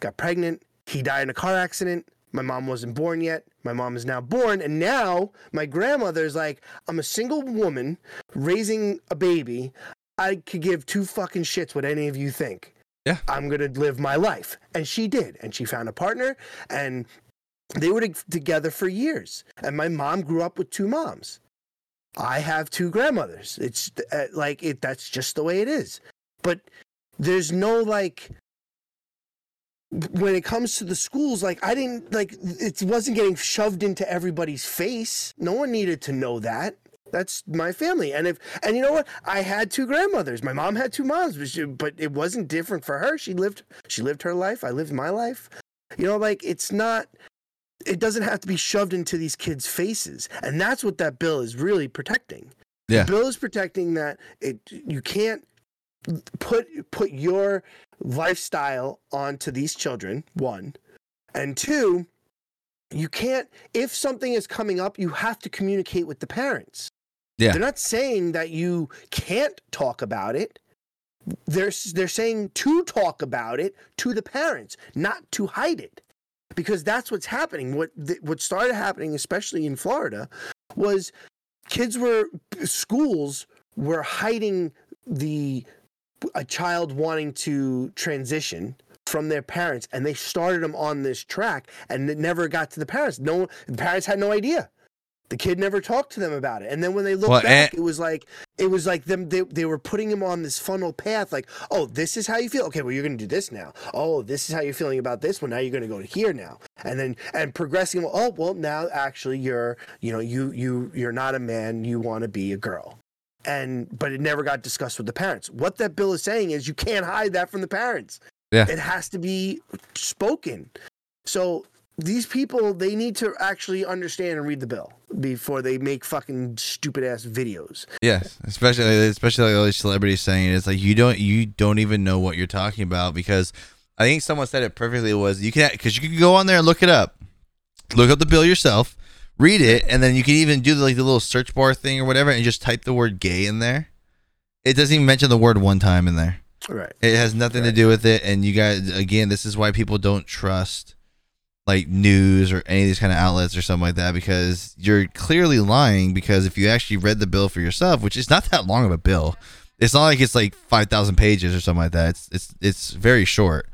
got pregnant. He died in a car accident. My mom wasn't born yet. My mom is now born. And now my grandmother is like, I'm a single woman raising a baby. I could give two fucking shits what any of you think. Yeah. I'm going to live my life. And she did. And she found a partner and they were together for years. And my mom grew up with two moms. I have two grandmothers. It's uh, like it that's just the way it is. But there's no like when it comes to the schools, like I didn't like it wasn't getting shoved into everybody's face. No one needed to know that. That's my family, and if and you know what, I had two grandmothers. My mom had two moms, but, she, but it wasn't different for her. She lived she lived her life. I lived my life. You know, like it's not. It doesn't have to be shoved into these kids' faces, and that's what that bill is really protecting. Yeah. The bill is protecting that it you can't put put your lifestyle onto these children one and two you can't if something is coming up you have to communicate with the parents Yeah. they're not saying that you can't talk about it they're they're saying to talk about it to the parents not to hide it because that's what's happening. What th- what started happening especially in Florida was kids were schools were hiding the a child wanting to transition from their parents and they started them on this track and it never got to the parents. No the parents had no idea the kid never talked to them about it and then when they looked Well, back and- it was like it was like them they, they were putting him on this funnel path like oh this is how you feel okay well you're going to do this now oh this is how you're feeling about this one now you're going to go to here now and then and progressing oh well now actually you're you know you you you're not a man you want to be a girl and but it never got discussed with the parents. What that bill is saying is you can't hide that from the parents. Yeah. It has to be spoken. So these people they need to actually understand and read the bill before they make fucking stupid ass videos. Yes, especially especially like all these celebrities saying it. it's like you don't you don't even know what you're talking about because I think someone said it perfectly was you can because you can go on there and look it up, look up the bill yourself, read it, and then you can even do the, like the little search bar thing or whatever and just type the word gay in there. It doesn't even mention the word one time in there. Right. It has nothing to do with it. And you guys, again, this is why people don't trust like news or any of these kind of outlets or something like that because you're clearly lying. Because if you actually read the bill for yourself, which is not that long of a bill, it's not like it's like five thousand pages or something like that. It's it's it's very short,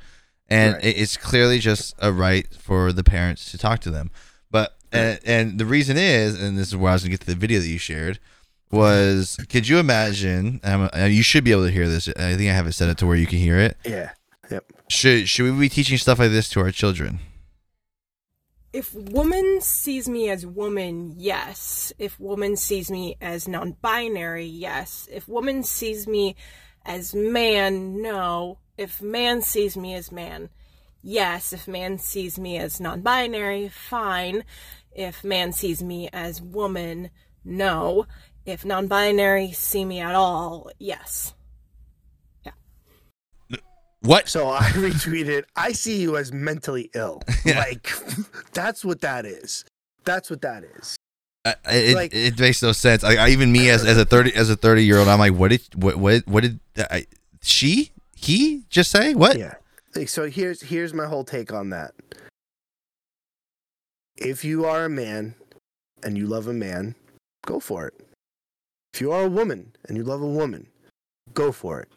and Right. it's clearly just a right for the parents to talk to them. But and, and the reason is, and this is where I was gonna get to the video that you shared was could you imagine um, you should be able to hear this i think i have it set up to where you can hear it Yeah. Yep. should should we be teaching stuff like this to our children If woman sees me as woman, yes. If woman sees me as non binary, yes. If woman sees me as man, no. If man sees me as man, yes. If man sees me as non binary, fine. If man sees me as woman, no. If non binary see me at all, yes. What So I retweeted, I see you as mentally ill. Yeah. Like that's what that is. That's what that is. I- it, like- it makes no sense I, I even me as, as a 30 as a 30 year old i'm like what did what what, what did uh, I, she he just say what Yeah. So here's here's my whole take on that. If you are a man and you love a man, go for it. If you are a woman and you love a woman, go for it.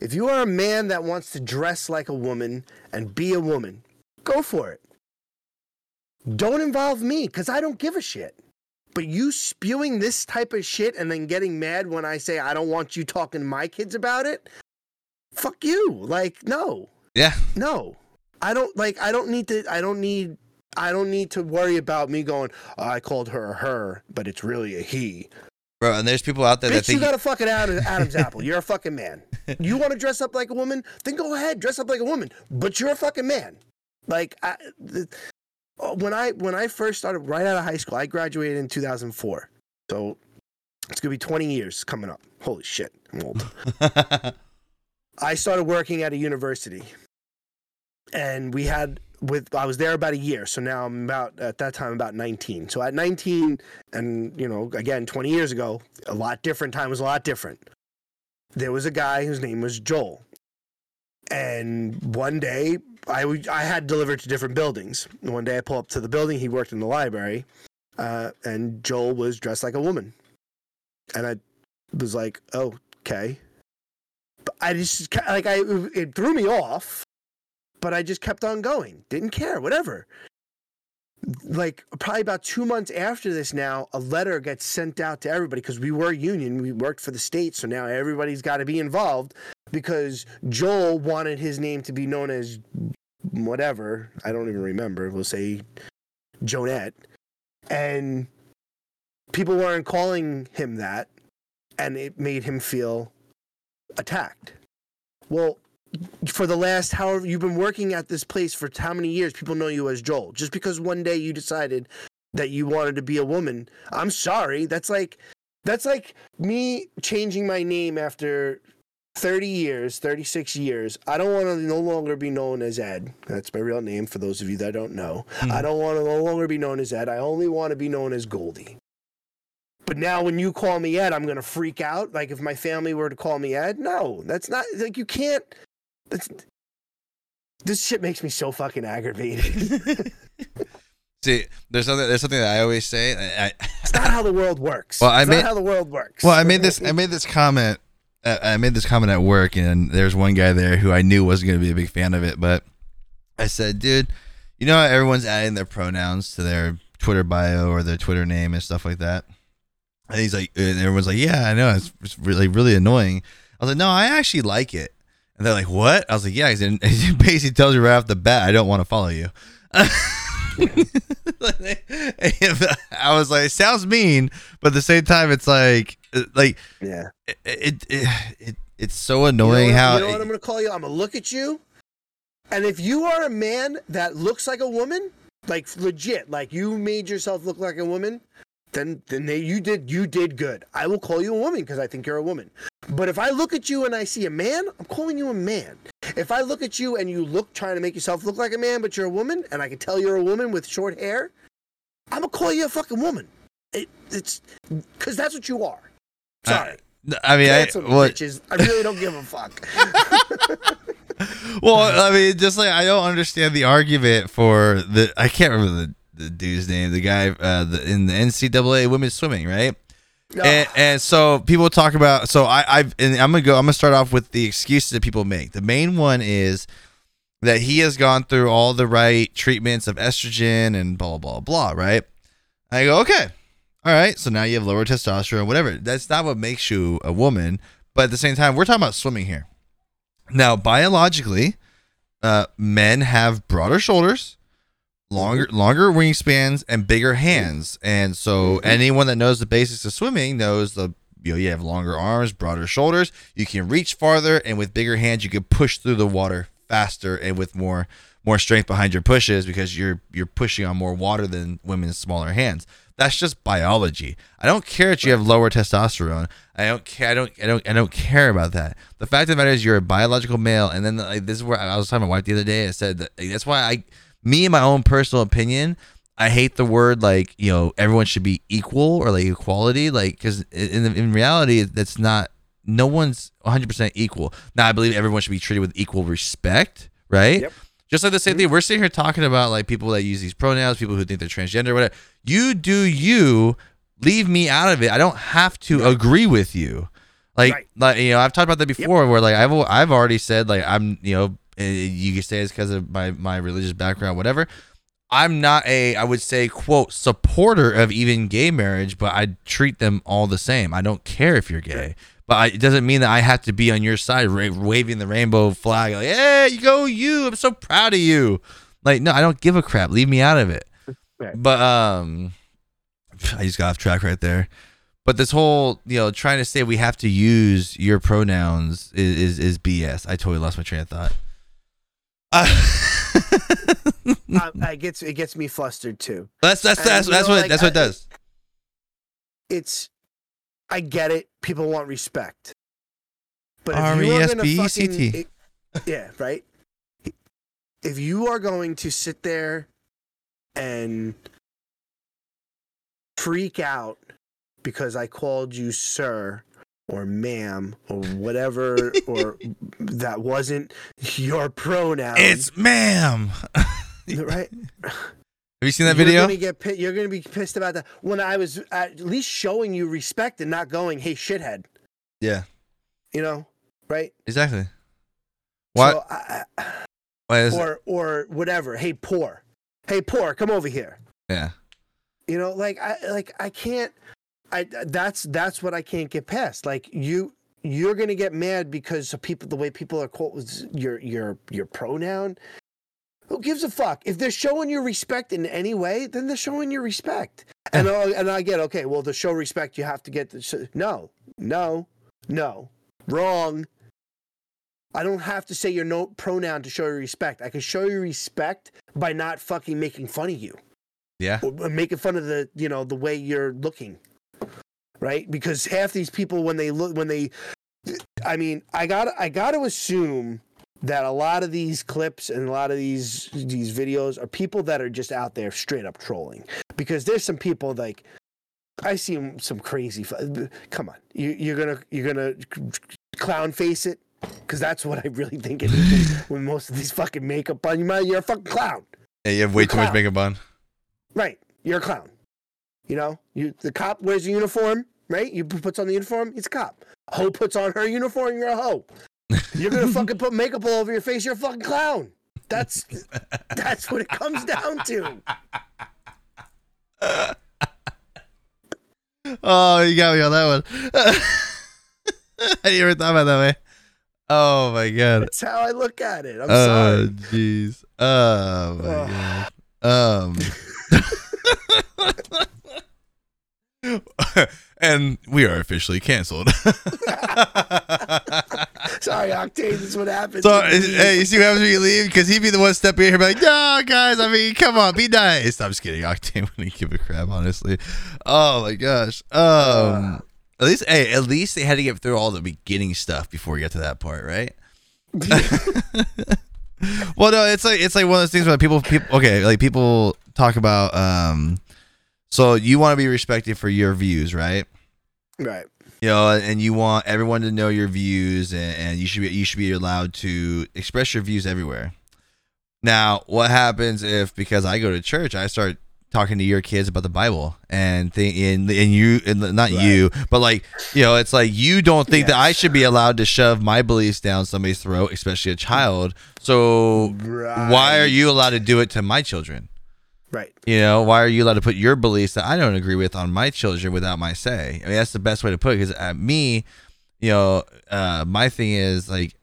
If you are a man that wants to dress like a woman and be a woman, go for it. Don't involve me because I don't give a shit. But you spewing this type of shit and then getting mad when I say I don't want you talking to my kids about it, fuck you. Like, no, yeah no. I don't like. I don't need to. I don't need. I don't need to worry about me going. Oh, I called her a her, but it's really a he. Bro, and there's people out there that Bitch, you think got a fucking Adam, Adam's apple. You're a fucking man. You want to dress up like a woman? Then go ahead, dress up like a woman. But you're a fucking man. Like I, the, uh, when I when I first started right out of high school, I graduated in 2004. So it's gonna be 20 years coming up. Holy shit, I'm old. I started working at a university, and we had with I was there about a year. So now I'm about at that time about 19. So at 19, and you know, again 20 years ago, a lot different. Time was a lot different. There was a guy whose name was Joel, and one day I I had delivered to different buildings. One day I pull up to the building. He worked in the library, uh, and Joel was dressed like a woman, and I was like, oh, okay. But I just like I it threw me off, but I just kept on going. Didn't care, whatever. Like probably about two months after this, now a letter gets sent out to everybody because we were union, we worked for the state, so now everybody's got to be involved because Joel wanted his name to be known as whatever I don't even remember. We'll say Jonette, and people weren't calling him that, and it made him feel attacked. Well, for the last however you've been working at this place for how many years, people know you as Joel. Just because one day you decided that you wanted to be a woman, I'm sorry. That's like that's like me changing my name after 30 years, 36 years. I don't want to no longer be known as Ed. That's my real name for those of you that don't know. Hmm. I don't want to no longer be known as Ed. I only want to be known as Goldie. But now when you call me Ed, I'm going to freak out. Like if my family were to call me Ed, no, that's not like you can't. That's this shit makes me so fucking aggravated. See, there's something there's something that I always say. I, I, it's not how the world works. Well, I it's made- not how the world works. Well, I made this. I made this comment. uh, I made this comment at work, and there's one guy there who I knew wasn't going to be a big fan of it. But I said, "Dude, you know how everyone's adding their pronouns to their Twitter bio or their Twitter name and stuff like that." And he's like, and everyone's like, "Yeah, I know. It's, it's really really annoying." I was like, "No, I actually like it." And they're like, "What?" I was like, "Yeah." He basically tells you right off the bat, "I don't want to follow you." I was like, it sounds mean, but at the same time, it's like, uh, like yeah. it, it, it, it it's so You know annoying how you know what I'm going to call you? I'm going to look at you, and if you are a man that looks like a woman, like legit, like you made yourself look like a woman, then then they, you did you did good. I will call you a woman because I think you're a woman. But if I look at you and I see a man, I'm calling you a man. If I look at you and you look trying to make yourself look like a man, but you're a woman, and I can tell you're a woman with short hair, I'm gonna call you a fucking woman. It, it's because that's what you are. Sorry. I mean, I, Cancel me, what, bitches. I really don't give a fuck. well, I mean, just like I don't understand the argument for the I can't remember the, the dude's name, the guy uh, the, in the NCAA women's swimming, right? And, and so people talk about so I I've and I'm gonna go I'm gonna start off with the excuses that people make. The main one is that he has gone through all the right treatments of estrogen and blah blah blah, right? I go okay, all right. So now you have lower testosterone, whatever. That's not what makes you a woman. But at the same time, we're talking about swimming here. Now, biologically, uh, men have broader shoulders, longer longer wingspans, and bigger hands. And so, mm-hmm. anyone that knows the basics of swimming knows the you know you have longer arms, broader shoulders. You can reach farther, and with bigger hands, you can push through the water faster and with more more strength behind your pushes because you're you're pushing on more water than women's smaller hands. That's just biology. I don't care that you have lower testosterone. I don't care. I don't. I don't. I don't care about that. The fact of the matter is, you're a biological male, and then like, this is where I was talking to my wife the other day. I said that that's why I, me in my own personal opinion, I hate the word like you know everyone should be equal or like equality, like because in in reality that's not. No one's 100 percent equal. Now I believe everyone should be treated with equal respect, right? Yep. Just like the same mm-hmm. thing, we're sitting here talking about like people that use these pronouns, people who think they're transgender, whatever. You do you. Leave me out of it. I don't have to agree with you. Like, Right. like you know, I've talked about that before. Where like I've I've already said like I'm you know you can say it's because of my my religious background, whatever. I'm not a I would say quote supporter of even gay marriage, but I treat them all the same. I don't care if you're gay, But I, it doesn't mean that I have to be on your side, ra- waving the rainbow flag. Like, hey, you go, you! I'm so proud of you. Like, no, I don't give a crap. Leave me out of it. Right. But um, I just got off track right there. But this whole, you know, trying to say we have to use your pronouns is is, is BS. I totally lost my train of thought. Uh, I, I gets it gets me flustered too. that's that's And, that's, that's know, what like, that's what it does. It's I get it. People want respect. But if you are gonna R-E-S-P-E-C-T. yeah, right. If you are going to sit there and freak out because I called you sir or ma'am or whatever or that wasn't your pronoun, It's ma'am. right? Have you seen that You're video? gonna get you're gonna be pissed about that. When I was at least showing you respect and not going, "Hey, shithead," Yeah, you know, right? exactly. Why? So I, why is or or whatever. Hey, poor. Hey, poor. Come over here. yeah. You know, like I like I can't. I that's that's what I can't get past. Like you you're gonna get mad because of people the way people are called your your your pronoun. Who gives a fuck? If they're showing you respect in any way, then they're showing you respect. Eh. And I, and I get okay. Well, to show respect, you have to get the no, no, no, wrong. I don't have to say your no pronoun to show you respect. I can show you respect by not fucking making fun of you Yeah. or making fun of the you know the way you're looking right because half these people when they look when they i mean i got i got to assume that a lot of these clips and a lot of these these videos are people that are just out there straight up trolling because there's some people like i see some crazy come on you, you're gonna you're gonna clown face it because that's what i really think it is when most of these fucking makeup on you you're a fucking clown Yeah, you have way too much makeup on. Right. You're a clown. You know, you the cop wears a uniform, right? You puts on the uniform, it's a cop. A hoe puts on her uniform, you're a hoe. You're gonna fucking put makeup all over your face, you're a fucking clown. That's that's what it comes down to. Oh, you got me on that one. I didn't ever thought about that way. Oh my god. That's how I look at it. I'm Oh sorry. jeez. Oh my god. Um. and we are officially canceled. Sorry, Octane, this is what happens. So, when you is- leave. hey, you see what happens when you leave? Because he'd be the one stepping in here, be like, "No, guys, I mean, come on, be nice." I'm just kidding. Octane wouldn't give a crap, honestly. Oh my gosh. Um, at least, hey, at least they had to get through all the beginning stuff before we get to that part, right? well, no, it's like it's like one of those things where people, people, okay, like people talk about. Um, so you want to be respected for your views, right? right. you know, and you want everyone to know your views, and, and you should be you should be allowed to express your views everywhere. Now, what happens if because I go to church, I start talking to your kids about the Bible and think and, and you and not you, but like you know, it's like you don't think that I should be allowed to shove my beliefs down somebody's throat, especially a child. So why are you allowed to do it to my children? Right. You know, why are you allowed to put your beliefs that I don't agree with on my children without my say? I mean, that's the best way to put it. Because at me, you know, uh, my thing is like,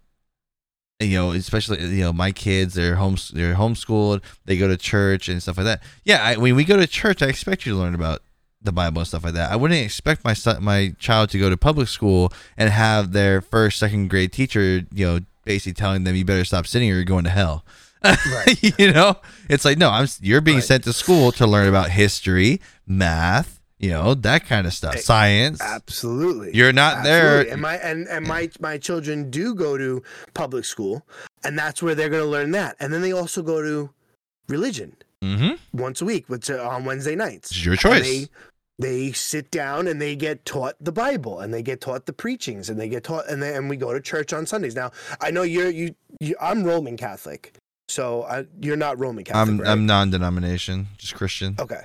you know, especially you know, my kids they're home they're homeschooled, they go to church and stuff like that. Yeah, I, when we go to church, I expect you to learn about the Bible and stuff like that. I wouldn't expect my son, my child to go to public school and have their first second grade teacher, you know, basically telling them you better stop sitting or you're going to hell. Right. you know, it's like no, I'm you're being Right. sent to school to learn about history, math, you know, that kind of stuff, Eh, science. Absolutely. You're not there. And my and, and my my children do go to public school, and that's where they're going to learn that. And then they also go to religion Mm-hmm. once a week, which uh, on Wednesday nights. It's your choice. They, they sit down and they get taught the Bible and they get taught the preachings and they get taught and they, and we go to church on Sundays. Now I know you're you, you I'm Roman Catholic, so I, you're not Roman Catholic. I'm right? I'm non-denomination, just Christian. Okay.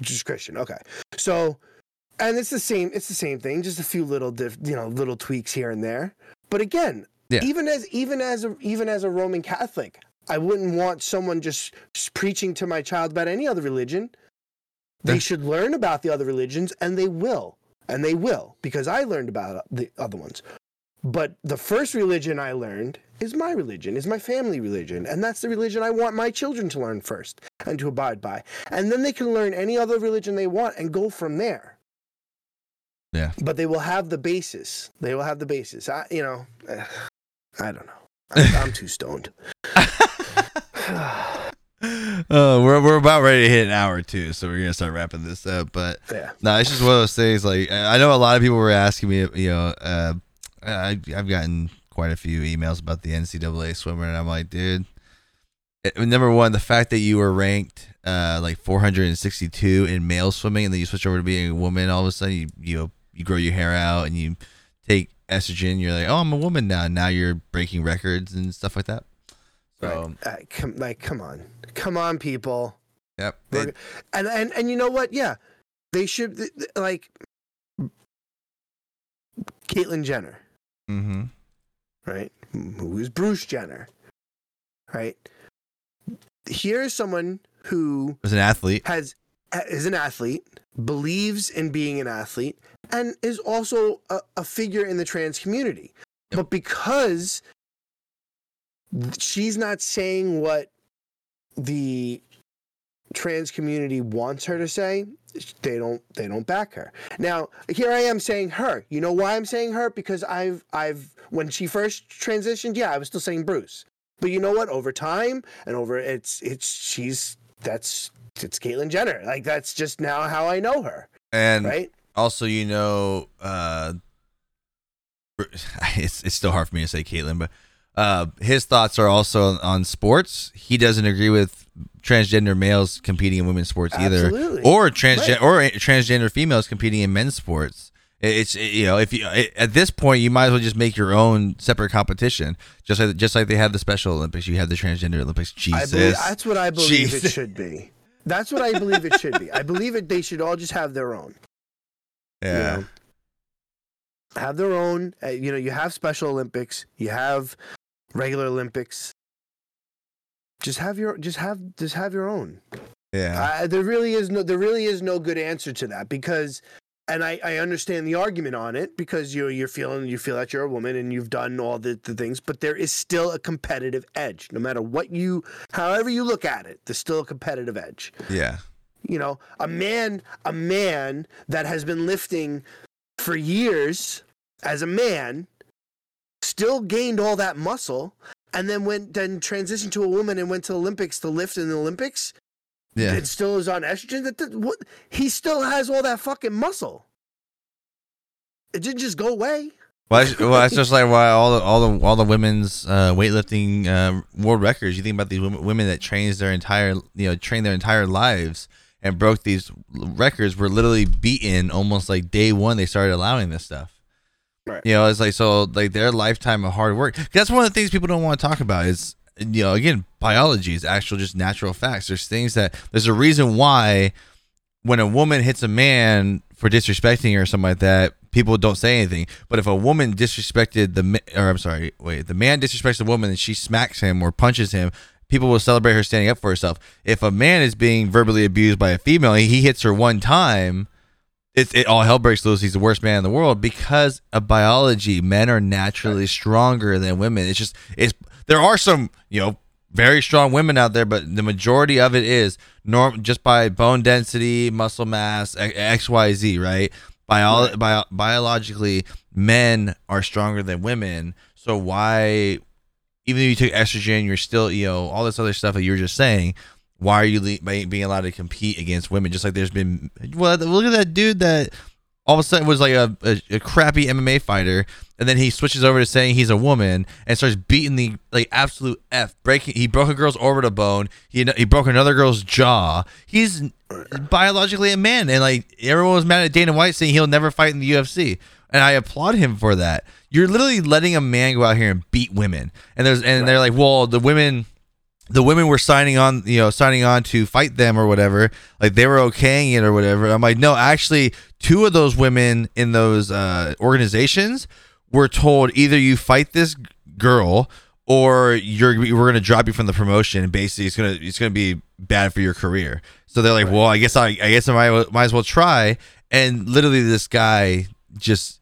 Just Christian. Okay. So, and it's the same. It's the same thing. Just a few little, diff, you know, little tweaks here and there. But again, Yeah. even as even as a even as a Roman Catholic, I wouldn't want someone just, preaching to my child about any other religion. They should learn about the other religions, and they will. and they will because I learned about the other ones. But the first religion I learned is my religion, is my family religion, and that's the religion I want my children to learn first and to abide by. And then they can learn any other religion they want and go from there. Yeah. But they will have the basis. They will have the basis. I, you know, I don't know. I'm, I'm too stoned. Uh, we're we're about ready to hit an hour too, so we're gonna start wrapping this up. But Yeah. no, it's just one of those things. Like I I know a lot of people were asking me, you know, uh, I I've gotten quite a few emails about the NCAA swimmer, and I'm like, dude, number one, the fact that you were ranked uh like 462 in male swimming, and then you switch over to being a woman, all of a sudden you you you grow your hair out and you take estrogen, you're like, oh, I'm a woman now. Now you're breaking records and stuff like that. So Right. Uh, come, like, come on, come on, people. yep, We're- and and and you know what? Yeah, they should like Caitlyn Jenner, mhm. right? Who is Bruce Jenner, right? Here's someone who as an athlete. has is an athlete, believes in being an athlete, and is also a, a figure in the trans community. Yep. But because she's not saying what the trans community wants her to say, they don't they don't back her. Now, here I am saying her. You know why I'm saying her? Because I've I've when she first transitioned, yeah, I was still saying Bruce. But you know what? Over time and over it's it's she's that's it's Caitlyn Jenner. Like that's just now how I know her, And right? also, you know, uh, it's it's still hard for me to say Caitlyn, but uh, his thoughts are also on sports. He doesn't agree with transgender males competing in women's sports either, Absolutely. or transgender Right. or transgender females competing in men's sports. It- It's you know if you at this point you might as well just make your own separate competition, just like just like they have the Special Olympics, you have the transgender Olympics. I believe, Jesus, that's what I believe it should be. That's what I believe it should be. I believe it. They should all just have their own. you yeah, know? have their own. Uh, you know, you have Special Olympics, you have regular Olympics. Just have your, just have, just have your own. yeah, Uh, there really is no, there really is no good answer to that because, and I, I understand the argument on it because you're, you're feeling, you feel that you're a woman and you've done all the, the things, but there is still a competitive edge. No matter what you, however you look at it, there's still a competitive edge yeah, you know a man a man that has been lifting for years as a man still gained all that muscle and then went then transitioned to a woman and went to olympics to lift in the olympics yeah. and still is on estrogen that, that what he still has all that fucking muscle it didn't just go away Well, that's, well, just like why all the all the all the women's uh, weightlifting uh, world records. You think about these women, women that trains their entire you know train their entire lives and broke these records were literally beaten almost like day one they started allowing this stuff. Right. You know, it's like so like their lifetime of hard work. That's one of the things people don't want to talk about. Is you know again biology is actual just natural facts. There's things that there's a reason why when a woman hits a man for disrespecting her or something like that, people don't say anything. But if a woman disrespected the, or I'm sorry, wait, the man disrespects the woman and she smacks him or punches him, people will celebrate her standing up for herself. If a man is being verbally abused by a female, he hits her one time. It, it all hell breaks loose. He's the worst man in the world because of biology. Men are naturally stronger than women. It's just it's there are some you know very strong women out there, but the majority of it is norm just by bone density, muscle mass, X Y Z. Right? Bio- bio- biologically, men are stronger than women. So why, even if you took estrogen, you're still you know all this other stuff that you were just saying. Why are you le- being allowed to compete against women? Just like there's been, well, look at that dude that all of a sudden was like a, a, a crappy MMA fighter, and then he switches over to saying he's a woman and starts beating the like absolute f breaking. He broke a girl's orbital bone. He he broke another girl's jaw. He's biologically a man, and like everyone was mad at Dana White saying he'll never fight in the UFC, and I applaud him for that. You're literally letting a man go out here and beat women, and there's and they're like, well, the women the women were signing on, you know, signing on to fight them or whatever. Like they were okaying it or whatever. I'm like, no, actually, two of those women in those uh, organizations were told either you fight this girl or you're we're gonna drop you from the promotion. And basically, it's gonna it's gonna be bad for your career. So they're like, well, I guess I I guess I might, might as well try. and literally this guy just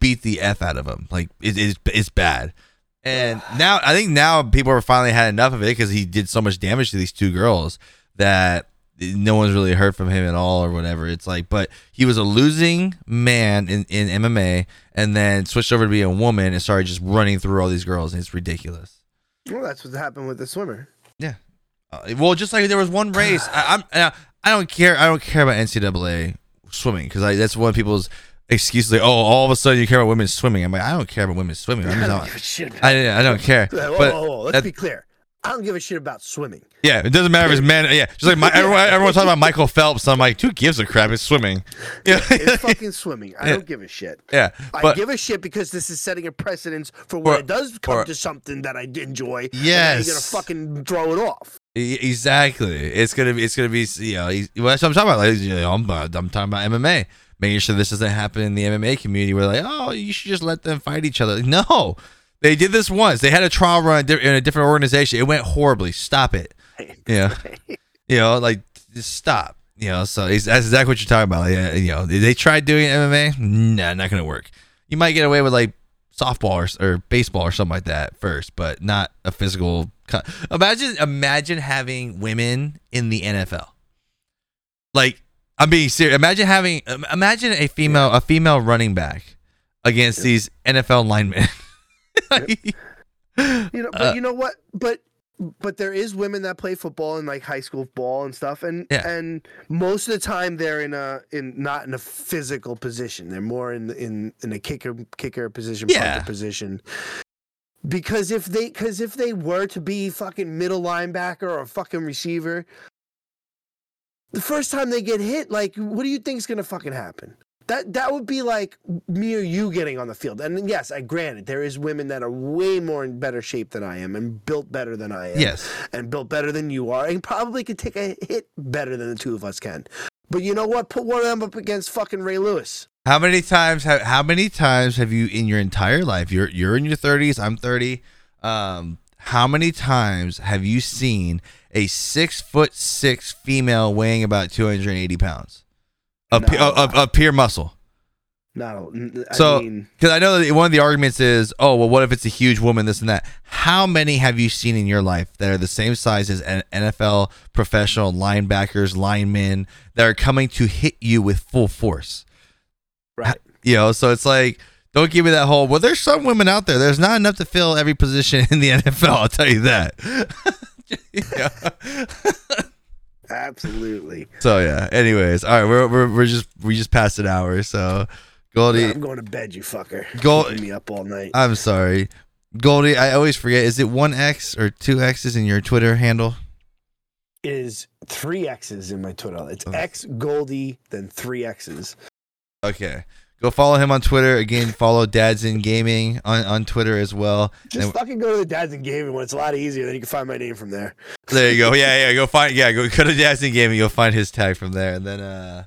beat the f out of him. Like it, it's it's bad. And now I think now people have finally had enough of it because he did so much damage to these two girls that no one's really heard from him at all or whatever. It's like, but he was a losing man in, in MMA and then switched over to be a woman and started just running through all these girls. And it's ridiculous. Well, that's what happened with the swimmer. Yeah. Uh, well, just like there was one race, I, I'm I, I don't care. I don't care about NCAA swimming because that's one of people's excuses. Like, oh, all of a sudden you care about women swimming. I'm like, I don't care about women swimming. I'm I don't not- give a shit. About I, I don't care. Whoa, But whoa, whoa, Let's that- be clear. I don't give a shit about swimming. yeah, it doesn't matter if it's men. Yeah, just like my, everyone, everyone's talking about Michael Phelps. I'm like, who gives a crap? It's swimming. Yeah, It's fucking swimming. I Yeah. don't give a shit. yeah. I give a shit because this is setting a precedence for when it does come for- to something that I enjoy. and Yes. you're gonna fucking throw it off. Exactly. It's gonna be. It's gonna be. You know. Well, that's what I'm talking about. Like, you know, I'm, uh, I'm talking about MMA. Making sure this doesn't happen in the MMA community. Where like, oh, you should just let them fight each other. No, they did this once. They had a trial run in a different organization. It went horribly. Stop it. Yeah. You know, like just stop. You know. So that's exactly what you're talking about. Like, yeah, you know, they tried doing MMA. Nah, not gonna work. You might get away with like softball or, or baseball or something like that first, but not a physical. Co- imagine, imagine having women in the NFL. Like, I'm being serious. Imagine having, imagine a female, a female running back against these NFL linemen. Like, You know, but uh, you know what? But but there is women that play football in like high school ball and stuff, and Yeah. and most of the time they're in a in not in a physical position. They're more in in in a kicker kicker position, Yeah. position. Because if they because if they were to be fucking middle linebacker or a fucking receiver, the first time they get hit, like what do you think is gonna fucking happen? That that would be like me or you getting on the field. And yes, I granted there is women that are way more in better shape than I am and built better than I am. yes. And built better than you are and probably could take a hit better than the two of us can. But you know what? Put one of them up against fucking Ray Lewis. How many times have how many times have you in your entire life? You're you're in your 30s. I'm 30. Um, how many times have you seen a six foot six female weighing about 280 pounds of, No. of, of pure muscle? No, I So, because I know that one of the arguments is, oh, well, what if it's a huge woman, this and that? How many have you seen in your life that are the same size as an NFL professional linebackers, linemen that are coming to hit you with full force? right. You know, so it's like, don't give me that whole. Well, there's some women out there. There's not enough to fill every position in the NFL. I'll tell you that. Absolutely. So yeah. Anyways, all right, we're, we're we're just we just passed an hour. So Goldie, I'm going to bed, you fucker. Go- Keeping me up all night. I'm sorry, Goldie. I always forget. Is it one X or two X's in your Twitter handle? is three X's in my Twitter. It's Oh. X Goldie, then three X's. Okay. Go follow him on Twitter. Again, follow Dads in Gaming on, on Twitter as well. Just And- fucking go to the Dads in Gaming when it's a lot easier. Then you can find my name from there. There you go. Yeah, yeah. Go find. Yeah, go go to Dads in Gaming. You'll find his tag from there, and then uh,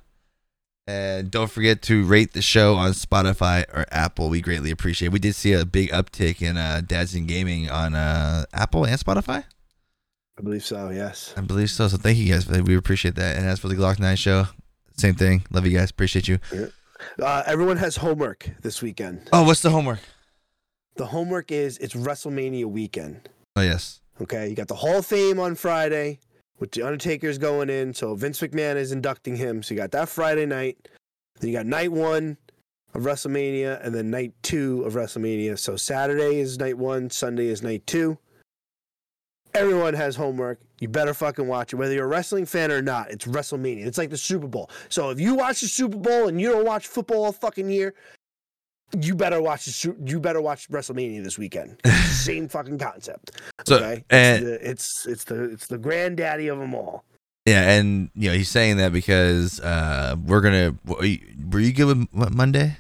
and don't forget to rate the show on Spotify or Apple. We greatly appreciate. it. We did see a big uptick in uh, Dads in Gaming on uh, Apple and Spotify. I believe so. Yes. I believe so. So thank you guys. For that. We appreciate that. And as for the Glock Nine show, same thing. Love you guys. Appreciate you. Uh, everyone has homework this weekend. Oh, what's the homework? The homework is it's WrestleMania weekend. Oh yes. Okay, you got the Hall of Fame on Friday, with the Undertaker's going in. So Vince McMahon is inducting him. So you got that Friday night. Then you got night one of WrestleMania, and then night two of WrestleMania. So Saturday is night one, Sunday is night two. Everyone has homework. You better fucking watch it, whether you're a wrestling fan or not. It's WrestleMania. It's like the Super Bowl. So if you watch the Super Bowl and you don't watch football all fucking year, you better watch the you better watch WrestleMania this weekend. Same fucking concept. So Okay, and it's, the, it's it's the it's the granddaddy of them all. yeah, and you know he's saying that because uh we're gonna. Were you, were you good with what, Monday?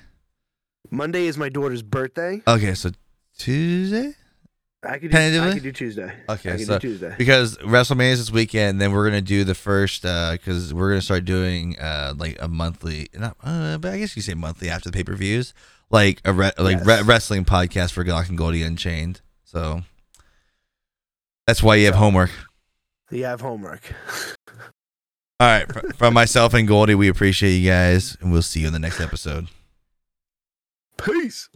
Monday is my daughter's birthday. Okay, so Tuesday. I could do, Tentatively? I could do Tuesday. Okay, so- do Tuesday. because WrestleMania is this weekend. Then we're gonna do the first because we're gonna start doing uh like a monthly, not uh, but I guess you say monthly after the pay per views, like a re- like Yes. re- wrestling podcast for Glock and Goldie Unchained. So that's why you have homework. You have homework. All right, fr- from myself and Goldie, we appreciate you guys, and we'll see you in the next episode. Peace.